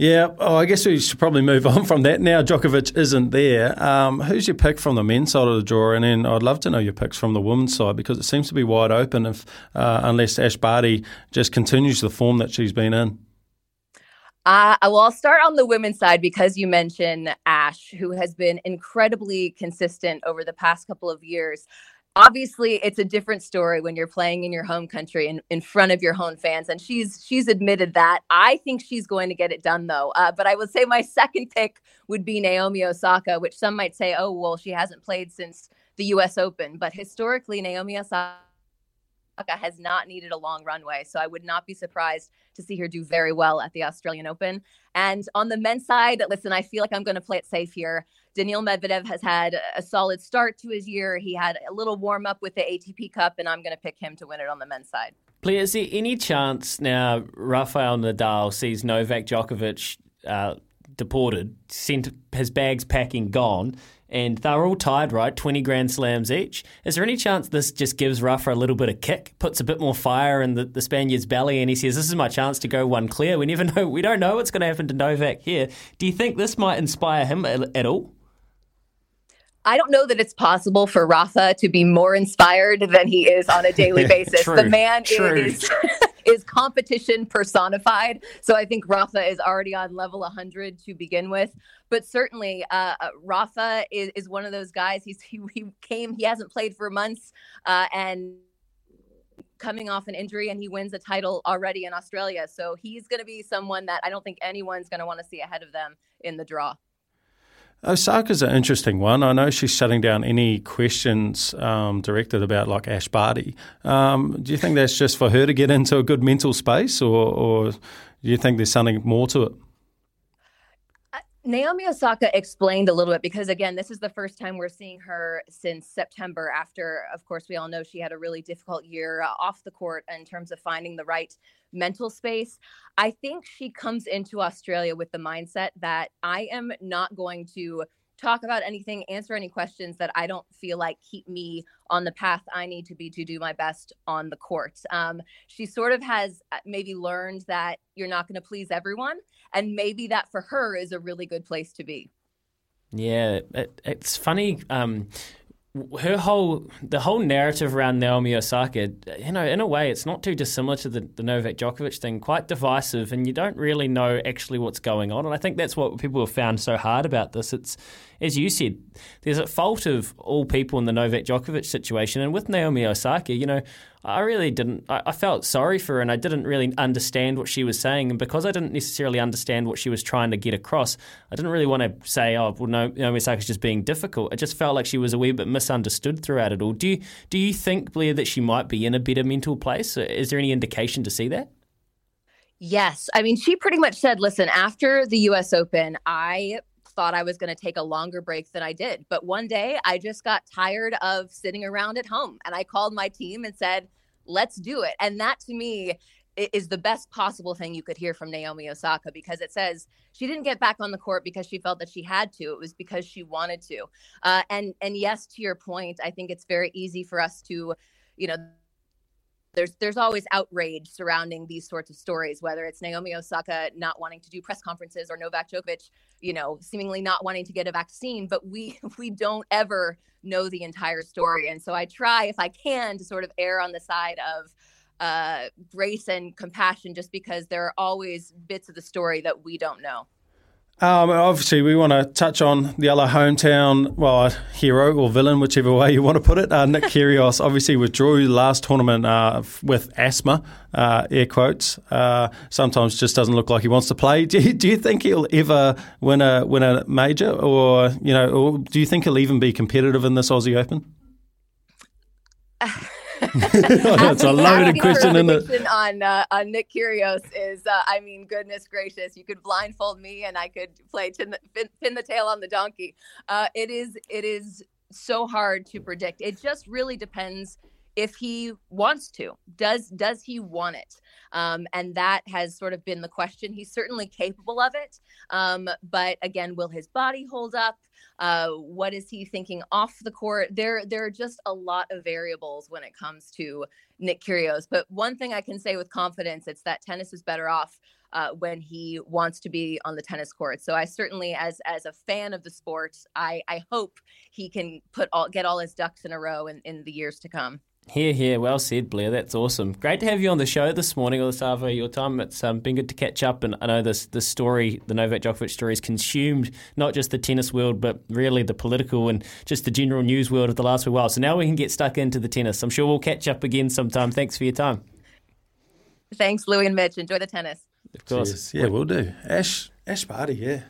Yeah, oh, I guess we should probably move on from that. Now Djokovic isn't there. Um, who's your pick from the men's side of the draw? And then I'd love to know your picks from the women's side because it seems to be wide open if uh, unless Ash Barty just continues the form that she's been in. Uh, well, I'll start on the women's side because you mentioned Ash, who has been incredibly consistent over the past couple of years. Obviously, it's a different story when you're playing in your home country and in front of your home fans, and she's she's admitted that. I think she's going to get it done, though. Uh, but I would say my second pick would be Naomi Osaka, which some might say, oh, well, she hasn't played since the U.S. Open, but historically, Naomi Osaka has not needed a long runway. So I would not be surprised to see her do very well at the Australian Open. And on the men's side, listen, I feel like I'm going to play it safe here. Daniil Medvedev has had a solid start to his year. He had a little warm up with the ATP Cup, and I'm going to pick him to win it on the men's side. Blair, is there any chance now Rafael Nadal sees Novak Djokovic uh, deported, sent his bags packing, gone, and they're all tied, right? 20 Grand Slams each. Is there any chance this just gives Rafa a little bit of kick, puts a bit more fire in the, the Spaniard's belly, and he says, This is my chance to go one clear? We never know. We don't know what's going to happen to Novak here. Do you think this might inspire him at, at all? I don't know that it's possible for Rafa to be more inspired than he is on a daily basis. True, the man true. is is competition personified. So I think Rafa is already on level 100 to begin with. But certainly, uh, uh, Rafa is, is one of those guys. He's he, he came. He hasn't played for months, uh, and coming off an injury and he wins a title already in Australia. So he's going to be someone that I don't think anyone's going to want to see ahead of them in the draw. Osaka's an interesting one. I know she's shutting down any questions um, directed about like Ash Barty. Um, do you think that's just for her to get into a good mental space, or, or do you think there's something more to it? Naomi Osaka explained a little bit because, again, this is the first time we're seeing her since September. After, of course, we all know she had a really difficult year uh, off the court in terms of finding the right mental space. I think she comes into Australia with the mindset that I am not going to talk about anything, answer any questions that I don't feel like keep me on the path I need to be to do my best on the court. Um, she sort of has uh, maybe learned that you're not going to please everyone, and maybe that for her is a really good place to be. Yeah, it, it's funny. Um, her whole the whole narrative around Naomi Osaka, you know, in a way, it's not too dissimilar to the, the Novak Djokovic thing. Quite divisive, and you don't really know actually what's going on. And I think that's what people have found so hard about this. It's as you said, there's a fault of all people in the Novak Djokovic situation, and with Naomi Osaka, you know, I really didn't. I, I, felt sorry for her, and I didn't really understand what she was saying. And because I didn't necessarily understand what she was trying to get across, I didn't really want to say, "Oh, well, no, Naomi Osaka's just being difficult." It just felt like she was a wee bit misunderstood throughout it all. Do you do you think, Blair, that she might be in a better mental place? Is there any indication to see that? Yes, I mean, she pretty much said, "Listen, after the U.S. Open, I thought I was going to take a longer break than I did. But one day I just got tired of sitting around at home and I called my team and said, let's do it. And that to me is the best possible thing you could hear from Naomi Osaka because it says she didn't get back on the court because she felt that she had to. It was because she wanted to. Uh, and and yes, to your point, I think it's very easy for us to, you know, there's there's always outrage surrounding these sorts of stories, whether it's Naomi Osaka not wanting to do press conferences or Novak Djokovic, you know, seemingly not wanting to get a vaccine. But we we don't ever know the entire story, and so I try, if I can, to sort of err on the side of uh, grace and compassion, just because there are always bits of the story that we don't know. Um, obviously, we want to touch on the other hometown, well, hero or villain, whichever way you want to put it. Uh, Nick Kyrgios obviously withdrew last tournament uh, with asthma, uh, air quotes. Uh, sometimes just doesn't look like he wants to play. Do you, do you think he'll ever win a win a major, or you know, or do you think he'll even be competitive in this Aussie Open? That's a loaded question? On uh, on Nick Kyrgios is, uh, I mean, goodness gracious, you could blindfold me and I could play pin the, pin, pin the tail on the donkey. Uh, it is it is so hard to predict. It just really depends if he wants to. Does does he want it? Um, and that has sort of been the question. He's certainly capable of it, um, but again, will his body hold up? Uh, what is he thinking off the court? There, there are just a lot of variables when it comes to Nick Kyrgios. But one thing I can say with confidence, it's that tennis is better off uh, when he wants to be on the tennis court. So I certainly, as as a fan of the sport, I I hope he can put all get all his ducks in a row in, in the years to come. Here, here. Well said, Blair. That's awesome. Great to have you on the show this morning, or this over your time. It's um, been good to catch up, and I know this this story, the Novak Djokovic story, has consumed not just the tennis world, but really the political and just the general news world of the last few while. So now we can get stuck into the tennis. I'm sure we'll catch up again sometime. Thanks for your time. Thanks, Louie and Mitch. Enjoy the tennis. Of course. Cheers. Yeah, we'll do. Ash, Ash Barty, yeah.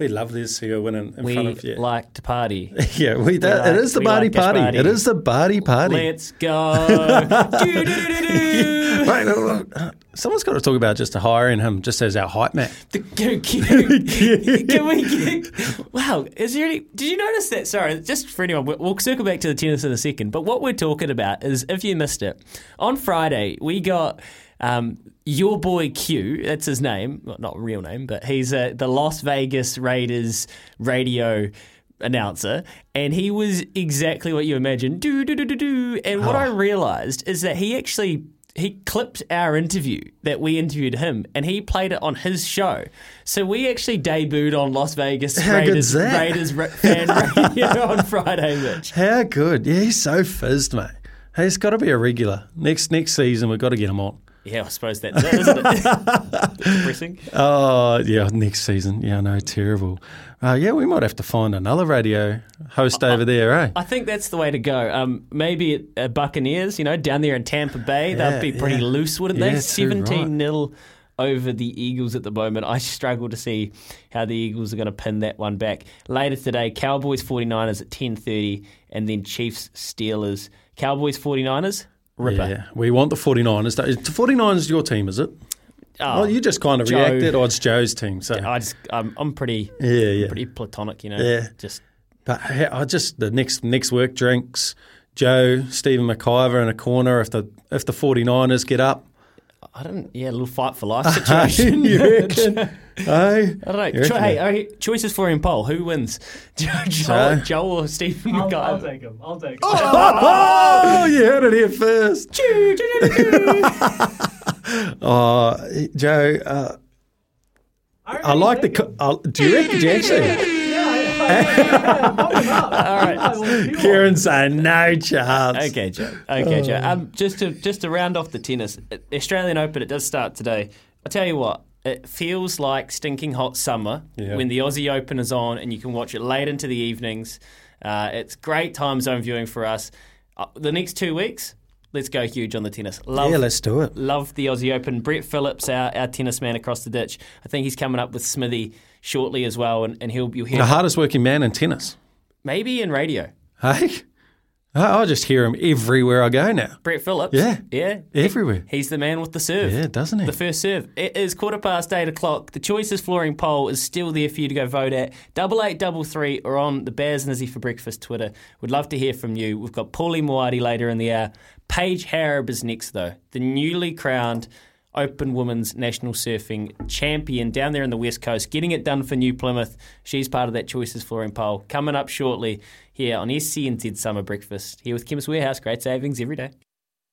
We love see her winning in we front of you. We like to party. yeah, we, do. like- it is the we Barty like Ash party. It is the Barty party. Let's go. Right, no, no, someone's got to talk about just hiring him just as our hype man. Can, can we get, wow, is there any, did you notice that? Sorry, just for anyone, we'll, we'll circle back to the tennis in a second. But what we're talking about is, if you missed it, on Friday we got um, your boy Q. That's his name, well, not real name, but he's uh, the Las Vegas Raiders radio announcer, and he was exactly what you imagined. Do do do do do. And what I realised is that he actually he clipped our interview that we interviewed him, and he played it on his show. So we actually debuted on Las Vegas How Raiders? Raiders ra- fan radio on Friday, Mitch. How good. Yeah, he's so fizzed, mate. Hey, he's got to be a regular. Next next season, we've got to get him on. Yeah, I suppose that's it, isn't it? Depressing. Oh, yeah, next season. Yeah, no, terrible. Uh, yeah, we might have to find another radio host over there, eh? I think that's the way to go. Um, maybe at, at Buccaneers, you know, down there in Tampa Bay, Yeah, they'd be pretty yeah. loose, wouldn't Yeah, they? too 17 0 over the Eagles at the moment. I struggle to see how the Eagles are going to pin that one back. Later today, Cowboys 49ers at 10.30 and then Chiefs Steelers. Cowboys 49ers, ripper. Yeah, we want the 49ers. The 49ers your team, is it? Oh, well, you just kind of Joe. reacted. Oh, it's Joe's team. So I just, I'm, I'm pretty, Yeah, yeah. pretty platonic, you know. Yeah. Just But I just the next next work drinks. Joe, Stephen McIver in a corner. If the if the 49ers get up, I don't. Yeah, a little fight for life situation. you reckon? hey, I don't know. You Cho- hey, hey, choices for him poll. Who wins? Joe, Joe. Joe, Joe or Stephen I'll, McIver? I'll take him. I'll take him. Oh, you heard it here first. oh, Joe, uh, I like the. co- Uh, do you reckon? Do you actually? All right. Kieran's saying no chance. Okay, Joe. Okay, Joe. Oh. Um, just to just to round off the tennis, uh, Australian Open. It does start today. I tell you what, it feels like stinking hot summer Yeah. when the Aussie Open is on, and you can watch it late into the evenings. Uh, it's great time zone viewing for us. Uh, the next two weeks, let's go huge on the tennis. Love, Yeah, let's do it. Love the Aussie Open. Brett Phillips, our, our tennis man across the ditch. I think he's coming up with Smithy shortly as well, and, and he'll you'll hear The hardest working man in tennis. maybe in radio. Hey, I just hear him everywhere I go now. Brett Phillips. Yeah. Yeah. Everywhere. He's the man with the serve. Yeah, doesn't he? The first serve. It is quarter past eight o'clock. The Choices Flooring poll is still there for you to go vote at. Double eight double three or on the Baz and Izzy for Breakfast Twitter. We'd love to hear from you. We've got Paulie Moati later in the hour. Paige Hareb is next though. The newly crowned Open Women's National Surfing Champion down there in the West Coast, getting it done for New Plymouth. She's part of that Choices Flooring poll. Coming up shortly here on SENZ Summer Breakfast. Here with Chemist Warehouse. Great savings every day.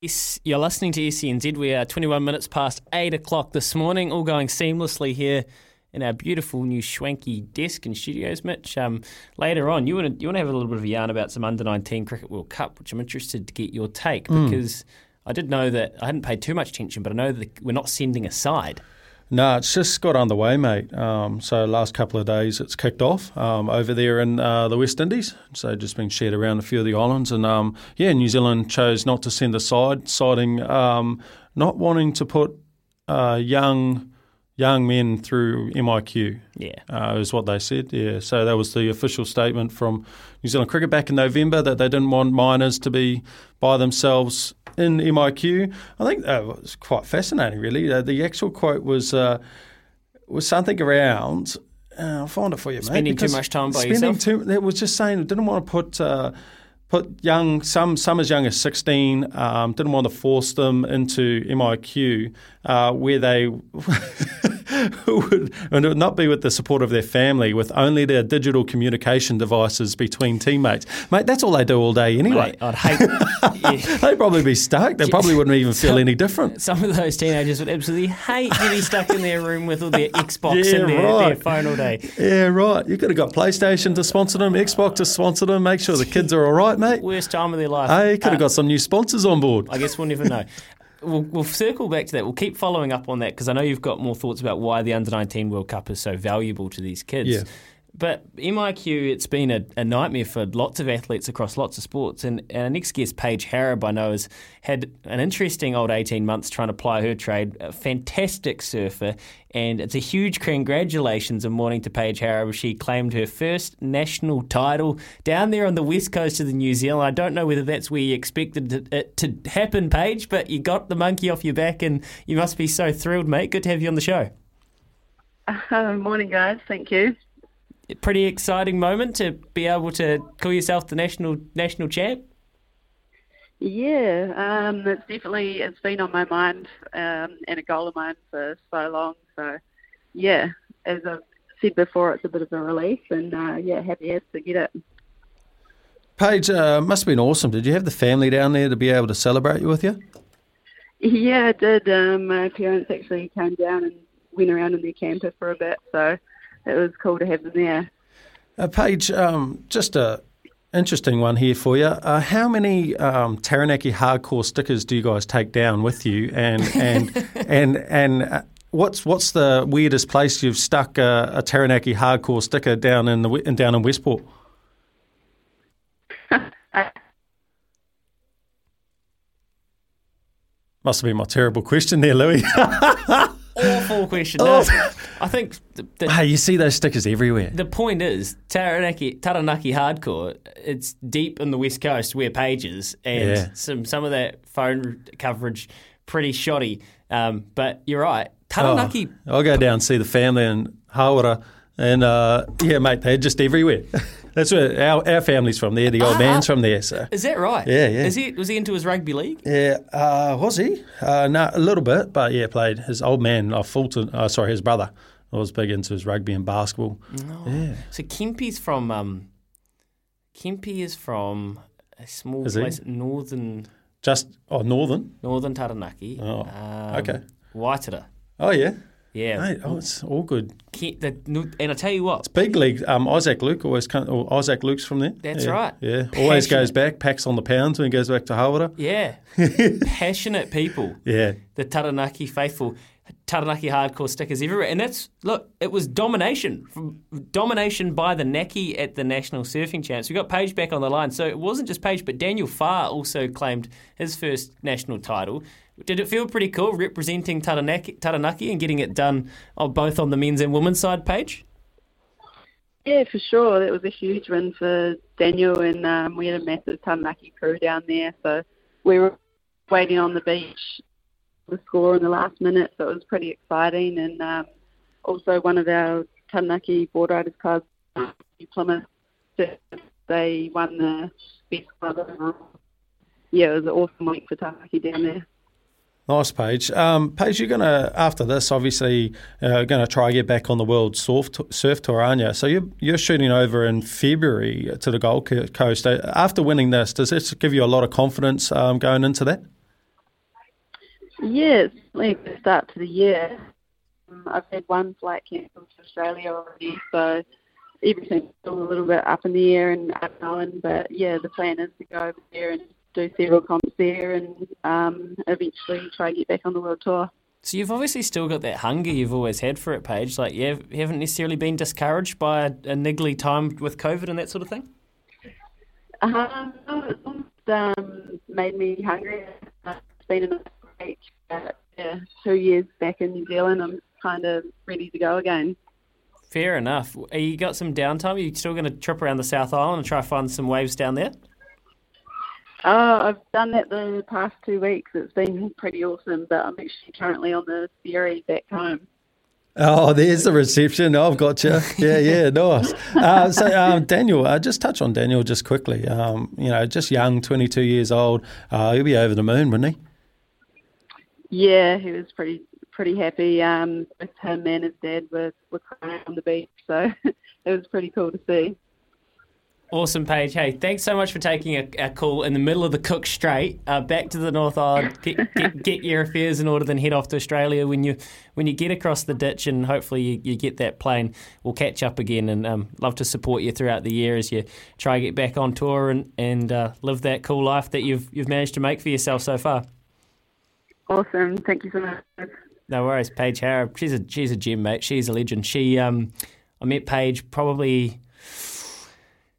Yes, you're listening to SENZ. We are 21 minutes past 8 o'clock this morning, all going seamlessly here in our beautiful new schwanky desk and studios, Mitch. Um, later on, you want to you want to have a little bit of a yarn about some under 19 Cricket World Cup, which I'm interested to get your take Mm. because I did know that I hadn't paid too much attention, but I know that we're not sending a side. No, it's just got underway, mate. Um, so last couple of days, it's kicked off um, over there in uh, the West Indies. So just been shared around a few of the islands, and um, yeah, New Zealand chose not to send a side, citing um, not wanting to put uh, young young men through MIQ. Yeah. uh, is what they said. Yeah, so that was the official statement from New Zealand Cricket back in November that they didn't want minors to be by themselves in MIQ. I think that was quite fascinating, really. Uh, the actual quote was uh, was something around. Uh, I'll find it for you, mate. Spending too much time by spending yourself? Too, it was just saying it didn't want to put. Put young some some as young as sixteen. Um, didn't want to force them into MIQ, uh, where they would, and it would not be with the support of their family, with only their digital communication devices between teammates. Mate, that's all they do all day anyway. Mate, I'd hate. They'd probably be stuck. They probably wouldn't even feel any different. Some of those teenagers would absolutely hate to be stuck in their room with all their Xbox Yeah, and their, right. their phone all day. Yeah, right. You could have got PlayStation to sponsor them, Xbox to sponsor them, make sure the kids are all right, mate. Worst time of their life. Hey, could have Uh, got some new sponsors on board. I guess we'll never know. We'll, we'll circle back to that. We'll keep following up on that because I know you've got more thoughts about why the Under 19 World Cup is so valuable to these kids. Yeah. But MIQ, it's been a, a nightmare for lots of athletes across lots of sports. And, and our next guest, Paige Hareb, I know, has had an interesting old 18 months trying to ply her trade. A fantastic surfer. And it's a huge congratulations and morning to Paige Hareb. She claimed her first national title down there on the west coast of the New Zealand. I don't know whether that's where you expected it- to happen, Paige, but you got the monkey off your back and you must be so thrilled, mate. Good to have you on the show. Uh, morning, guys. Thank you. Pretty exciting moment to be able to call yourself the national national champ. Yeah, um, it's definitely it's been on my mind um, and a goal of mine for so long. So, yeah, as I've said before, it's a bit of a relief, and uh, yeah, happy as to get it. Paige, uh, must have been awesome. Did you have the family down there to be able to celebrate you with you? Yeah, I did. Um, my parents actually came down and went around in their camper for a bit, so it was cool to have them there. Uh, Paige, um, just a interesting one here for you. Uh, how many um, Taranaki hardcore stickers do you guys take down with you? And and and and uh, what's what's the weirdest place you've stuck a, a Taranaki hardcore sticker down in the down in Westport? Must have been my terrible question there, Louis. Awful question. No, I think the, the, hey, you see those stickers everywhere. the point is Taranaki Taranaki hardcore. It's deep in the west coast where pages and Yeah. some some of that phone coverage pretty shoddy. Um, but you're right. Taranaki Oh, I'll go down and see the family in Hawera, and uh, yeah, mate, they're just everywhere. That's where our, our family's from there. The old Ah, man's ah. from there, so Is that right? Yeah, yeah. Is he was he into his rugby league? yeah. Uh, was he? Uh, no, a little bit, but yeah, played. His old man, uh, Fulton. Uh, sorry, his brother. was big into his rugby and basketball. Yeah. So Kempi's from um, Kempi is from a small Is he? place, northern Just oh, northern. northern Taranaki. Oh, um, okay. Waitara. Oh yeah. Yeah. Mate, oh, it's all good. The, and I tell you what, Big league. Um, Isaac Luke always come, or Isaac Luke's from there. That's Yeah, right. Yeah, always goes back, packs on the pounds when he goes back to Hawera. yeah, passionate people. Yeah. the Taranaki faithful, Taranaki hardcore stickers everywhere, and that's look. It was domination, from domination by the Naki at the National Surfing Champs. We got Paige back on the line, so it wasn't just Paige, but Daniel Farr also claimed his first national title. Did it feel pretty cool representing Taranaki, Taranaki and getting it done uh, both on the men's and women's side, Paige? Yeah, for sure. That was a huge win for Daniel, and um, we had a massive Taranaki crew down there. So we were waiting on the beach, the score in the last minute, so it was pretty exciting. And um, also one of our Taranaki board riders clubs, Plymouth, they won the best club overall. Yeah, it was an awesome week for Taranaki down there. Nice, Paige. Um, Paige, you're going to, after this, obviously, uh, going to try get back on the World Surf, surf Tour, aren't you? So you're, you're shooting over in February to the Gold Coast. Uh, After winning this, does this give you a lot of confidence um, going into that? Really a good start to the year. Um, I've had one flight cancelled to Australia already, so everything's still a little bit up in the air and unknown. But yeah, the plan is to go over there and do several comps there and um, eventually try and get back on the world tour. So you've obviously still got that hunger you've always had for it, Paige. Like you have- you haven't necessarily been discouraged by a, a niggly time with COVID and that sort of thing. Um, it's um, made me hungry. It's been a break. But, yeah, two years back in New Zealand, I'm kind of ready to go again. Fair enough. Are you got some downtime? Are you still going to trip around the South Island and try to find some waves down there? Oh, I've done that the past two weeks. It's been pretty awesome, but I'm actually currently on the ferry back home. Oh, there's the reception. I've got you. Yeah, yeah, nice. Uh, so, um, Daniel, uh, just touch on Daniel just quickly. Um, you know, just young, 22 years old. Uh, he'll be over the moon, wouldn't he? Yeah, he was pretty pretty happy. Um, both him and his dad were, were crying on the beach, so it was pretty cool to see. Awesome, Paige. Hey, thanks so much for taking a, a call in the middle of the Cook Strait. Uh, back to the North Island. Get, get, get your affairs in order, then head off to Australia. When you when you get across the ditch, and hopefully you, you get that plane, we'll catch up again. And um, love to support you throughout the year as you try to get back on tour and and uh, live that cool life that you've you've managed to make for yourself so far. Awesome. Thank you so much. No worries, Paige Hareb. She's a she's a gem, mate. She's a legend. She um, I met Paige probably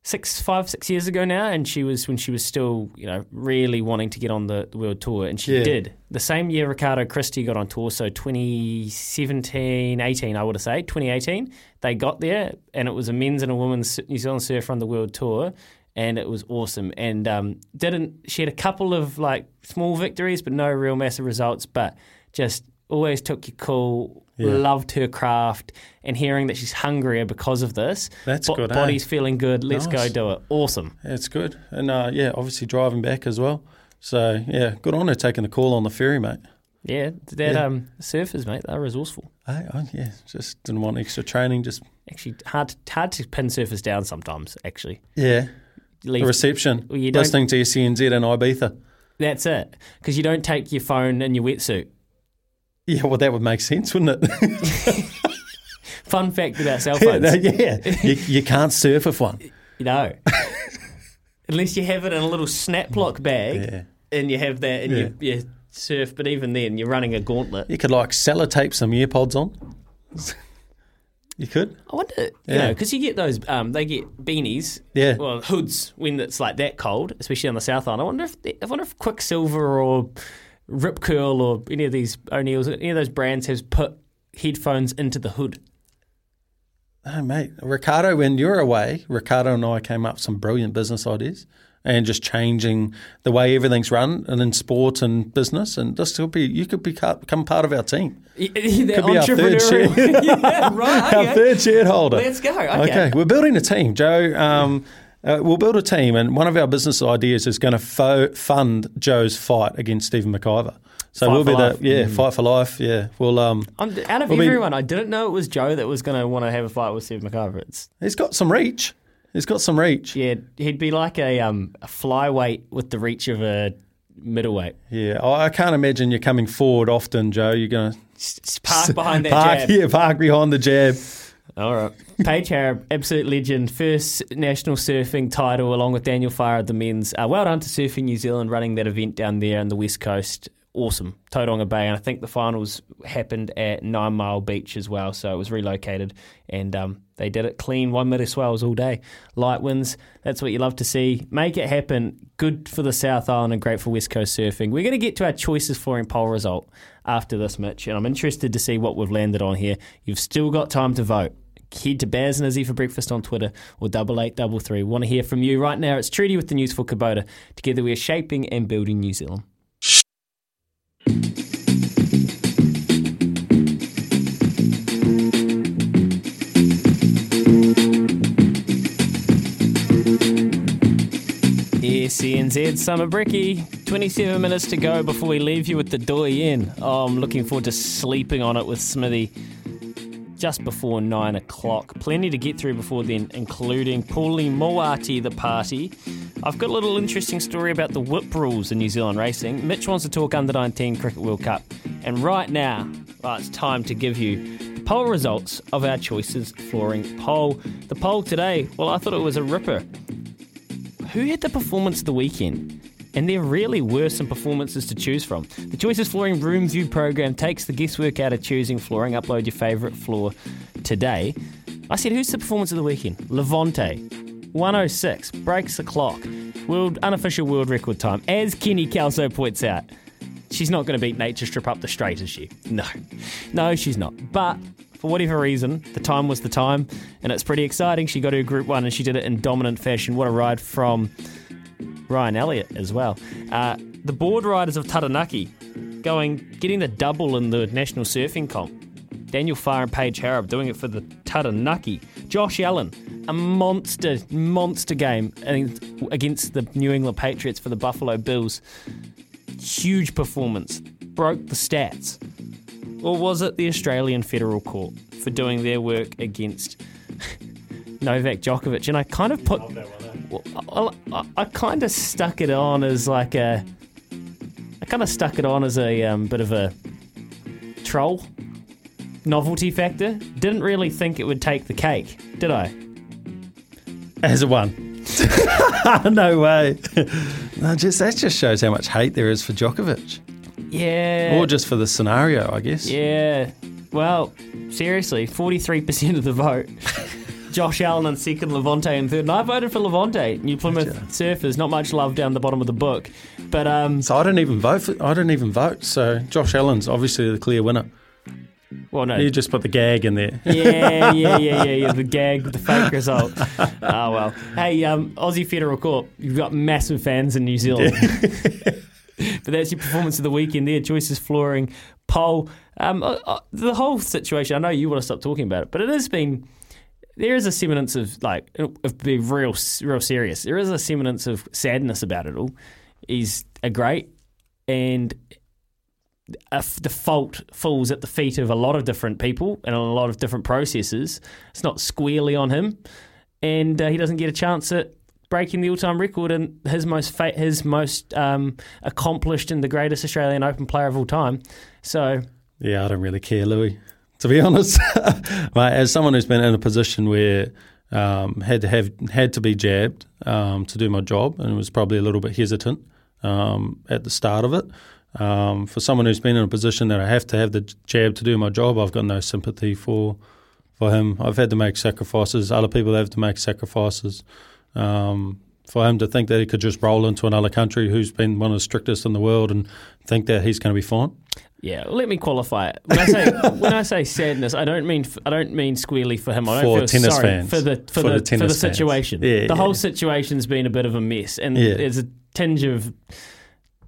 six, five, six years ago now, and she was when she was still, you know, really wanting to get on the, the world tour, and she Yeah. did. The same year Ricardo Christie got on tour, so 2017, 18, I would say, 2018, they got there, and it was a men's and a women's New Zealand surfer on the world tour. And it was awesome, and um, didn't she had a couple of like small victories, but no real massive results. But just always took you cool, Yeah. loved her craft, and hearing that she's hungrier because of this. That's bo- good, eh? Body's feeling good. Let's Nice. go do it. Awesome. It's good. And uh, yeah, obviously driving back as well. So yeah, good on her taking the call on the ferry, mate. Yeah, that Yeah. um surfers, mate, they're resourceful. Hey, oh, yeah, just didn't want extra training. Just Actually, hard hard to pin surfers down sometimes. Actually, yeah, Leave- the reception. Well, you listening to your CNZ in Ibiza. that's it. Because you don't take your phone and your wetsuit. Yeah, well, that would make sense, wouldn't it? Fun fact about cell yeah, phones. no, yeah. you, you can't surf with one. No. Unless you have it in a little snap lock bag and you have that and you, you surf, but even then you're running a gauntlet. You could like sellotape some earpods on. you could. I wonder, you Yeah. know, because you get those, um, they get beanies, Yeah. well, hoods when it's like that cold, especially on the South Island. I wonder if, I wonder if Quiksilver or Rip Curl or any of these O'Neills, any of those brands has put headphones into the hood. Oh, mate. Ricardo, when you were away, Ricardo and I came up with some brilliant business ideas and just changing the way everything's run and in sport and business. And this could be, you could become part of our team. the Could be our third share- yeah, right. our third shareholder. Let's go. Okay. we're building a team, Joe. Um, uh, we'll build a team, and one of our business ideas is going to fo- fund Joe's fight against Stephen McIver. So Fight we'll be life. the yeah Mm. fight for life. Yeah, we'll um. I'm, out of we'll be- everyone, I didn't know it was Joe that was going to want to have a fight with Stephen McIver. It's, he's got some reach. He's got some reach. Yeah, he'd be like a um a flyweight with the reach of a middleweight. Yeah, I I can't imagine you're coming forward often, Joe. You're going to Park behind that park, jab. Yeah, park behind the jab. All right. Paige Hareb, absolute legend. First national surfing title along with Daniel Farr at the men's. Uh, well done to Surfing New Zealand running that event down there on the West Coast. Awesome. Tauranga Bay. And I think the finals happened at Nine Mile Beach as well. So it was relocated and um, they did it clean. One metre swells all day. Light winds. That's what you love to see. Make it happen. Good for the South Island and great for West Coast surfing. We're going to get to our choices flooring poll result after this, Mitch. And I'm interested to see what we've landed on here. You've still got time to vote head to Baz and Izzy for breakfast on Twitter or double eight double three. Want to hear from you right now? It's Trudy with the news for Kubota. Together we are shaping and building New Zealand. SENZ Summer Bricky. 27 minutes to go before we leave you with the doyen. Oh, I'm looking forward to sleeping on it with Smithy just before 9 o'clock. Plenty to get through before then, including Paulie Moati, the party. I've got a little interesting story about the whip rules in New Zealand racing. Mitch wants to talk under 19 Cricket World Cup. And right now, well, it's time to give you the poll results of our choices flooring poll. The poll today, well, I thought it was a ripper. Who had the performance of the weekend? And there really were some performances to choose from. The Choices Flooring Room View program takes the guesswork out of choosing flooring. Upload your favourite floor today. I said, who's the performance of the weekend? Levante, 106, breaks the clock. World unofficial world record time. As Kenny Kelso points out, she's not going to beat Nature Strip up the straight, is she? No, no, she's not. But for whatever reason, the time was the time, and it's pretty exciting. She got her Group One, and she did it in dominant fashion. What a ride from Ryan Elliott as well. Uh, the board riders of Taranaki going getting the double in the national surfing comp. Daniel Farr and Paige Hareb doing it for the Taranaki. Josh Allen, a monster, monster game against the New England Patriots for the Buffalo Bills. Huge performance, broke the stats. or was it the Australian Federal Court for doing their work against Novak Djokovic? And I kind of put, I, I, I kind of stuck it on as like a, I kind of stuck it on as a um, bit of a troll novelty factor. Didn't really think it would take the cake, did I? As a one. no way. No, just that just shows how much hate there is for Djokovic, Yeah. or just for the scenario, I guess. Yeah. Well, seriously, 43% of the vote. Josh Allen in second, Levante in third. And I voted for Levante. New Plymouth Surfers. Not much love down the bottom of the book. But um, So I didn't even vote. For, I didn't even vote. So Josh Allen's obviously the clear winner. well, no. You just put the gag in there. yeah, yeah, yeah, yeah, yeah. The gag the fake result. Oh well. Hey, um, Aussie Federal Court. You've got massive fans in New Zealand. but that's your performance of the weekend there. Choices flooring poll. Um, uh, uh, the whole situation. I know you want to stop talking about it, but it has been. There is a semblance of like of being real, real serious. There is a semblance of sadness about it all. He's a great, and a f- the fault falls at the feet of a lot of different people and a lot of different processes. It's not squarely on him, and uh, he doesn't get a chance at breaking the all-time record and his most fa- his most um, accomplished and the greatest Australian Open player of all time. So Yeah, I don't really care, Louis. To be honest, as someone who's been in a position where um, had to have had to be jabbed um, to do my job, and was probably a little bit hesitant um, at the start of it. Um, for someone who's been in a position that I have to have the jab to do my job, I've got no sympathy for for him. I've had to make sacrifices. Other people have to make sacrifices. Um, for him to think that he could just roll into another country who's been one of the strictest in the world and think that he's going to be fine. yeah, let me qualify it. When I say when I say sadness, I don't mean I don't mean squarely for him. I don't For feel tennis sorry fans. for the for, For the, the for the situation. Yeah, the yeah. whole situation's been a bit of a mess, and Yeah. there's a tinge of.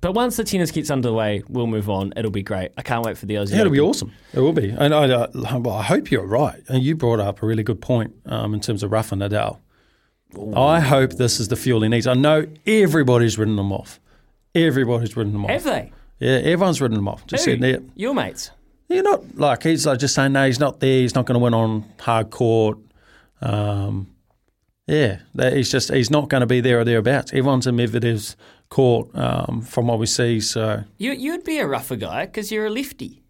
But once the tennis gets underway, we'll move on. It'll be great. I can't wait for the Aussie. Yeah, it'll be awesome. It will be. And I, I, well, I hope you're right. And you brought up a really good point um, in terms of Rafa Nadal. I hope this is the fuel he needs. I know everybody's written them off. Everybody's written them off. Have they? Yeah, everyone's written them off. Just Who? sitting there. Your mates. You're not like he's like just saying no, he's not there. He's not going to win on hard court. Um, yeah, that he's just he's not going to be there or thereabouts. Everyone's in Medvedev's court um, from what we see. So You you'd be a Rafa guy because you're a lefty.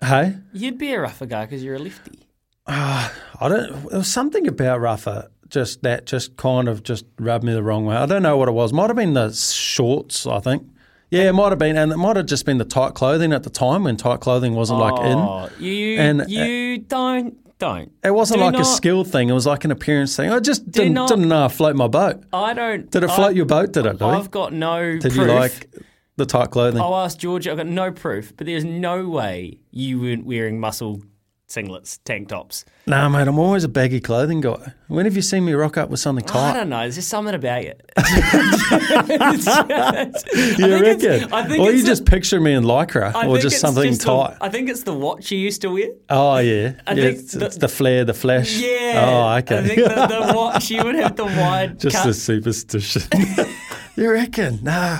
hey, You'd be a Rafa guy because you're a lefty. I don't. There was something about Rafa just that just kind of just rubbed me the wrong way. I don't know what it was. Might have been the shorts. I think. Yeah, it might have been, and it might have just been the tight clothing at the time when tight clothing wasn't like Oh, in. You And, uh, you don't don't. It wasn't Do like a skill thing. It was like an appearance thing. I just didn't not- didn't know how float my boat. I don't. Did it I- float your boat? Did it? I've got no. Did proof. you like the tight clothing? I'll ask Georgia. I've got no proof, but there's no way you weren't wearing muscle singlets, tank tops. Nah, mate. I'm always a baggy clothing guy. When have you seen me rock up with something tight? I don't know. There's just something about you. You reckon? it's- I think or you the- just picture me in lycra, I or just something just the- tight? I think it's the watch you used to wear. Oh yeah, I yeah. think It's, the- it's the flare, the flash. Yeah. Oh, okay. I think the, the watch you would have the wide Just cut. the superstition. you reckon? Nah.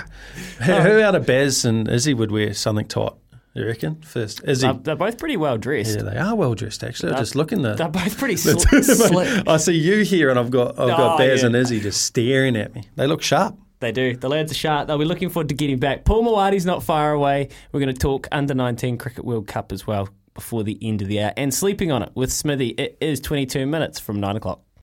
Who, oh. who out of Baz and Izzy would wear something tight? You reckon? First, Izzy. They're, they're both pretty well dressed. yeah, they are well dressed. Actually, They're- just looking the. They're both pretty sl- two of them. slick. I see you here, and I've got I've got Oh, Baz yeah. and Izzy just staring at me. They look sharp. They do. The lads are sharp. They'll be looking forward to getting back. Paul Mawadi's not far away. We're going to talk under 19 Cricket World Cup as well before the end of the hour. And sleeping on it with Smithy. It is 22 minutes from 9 o'clock.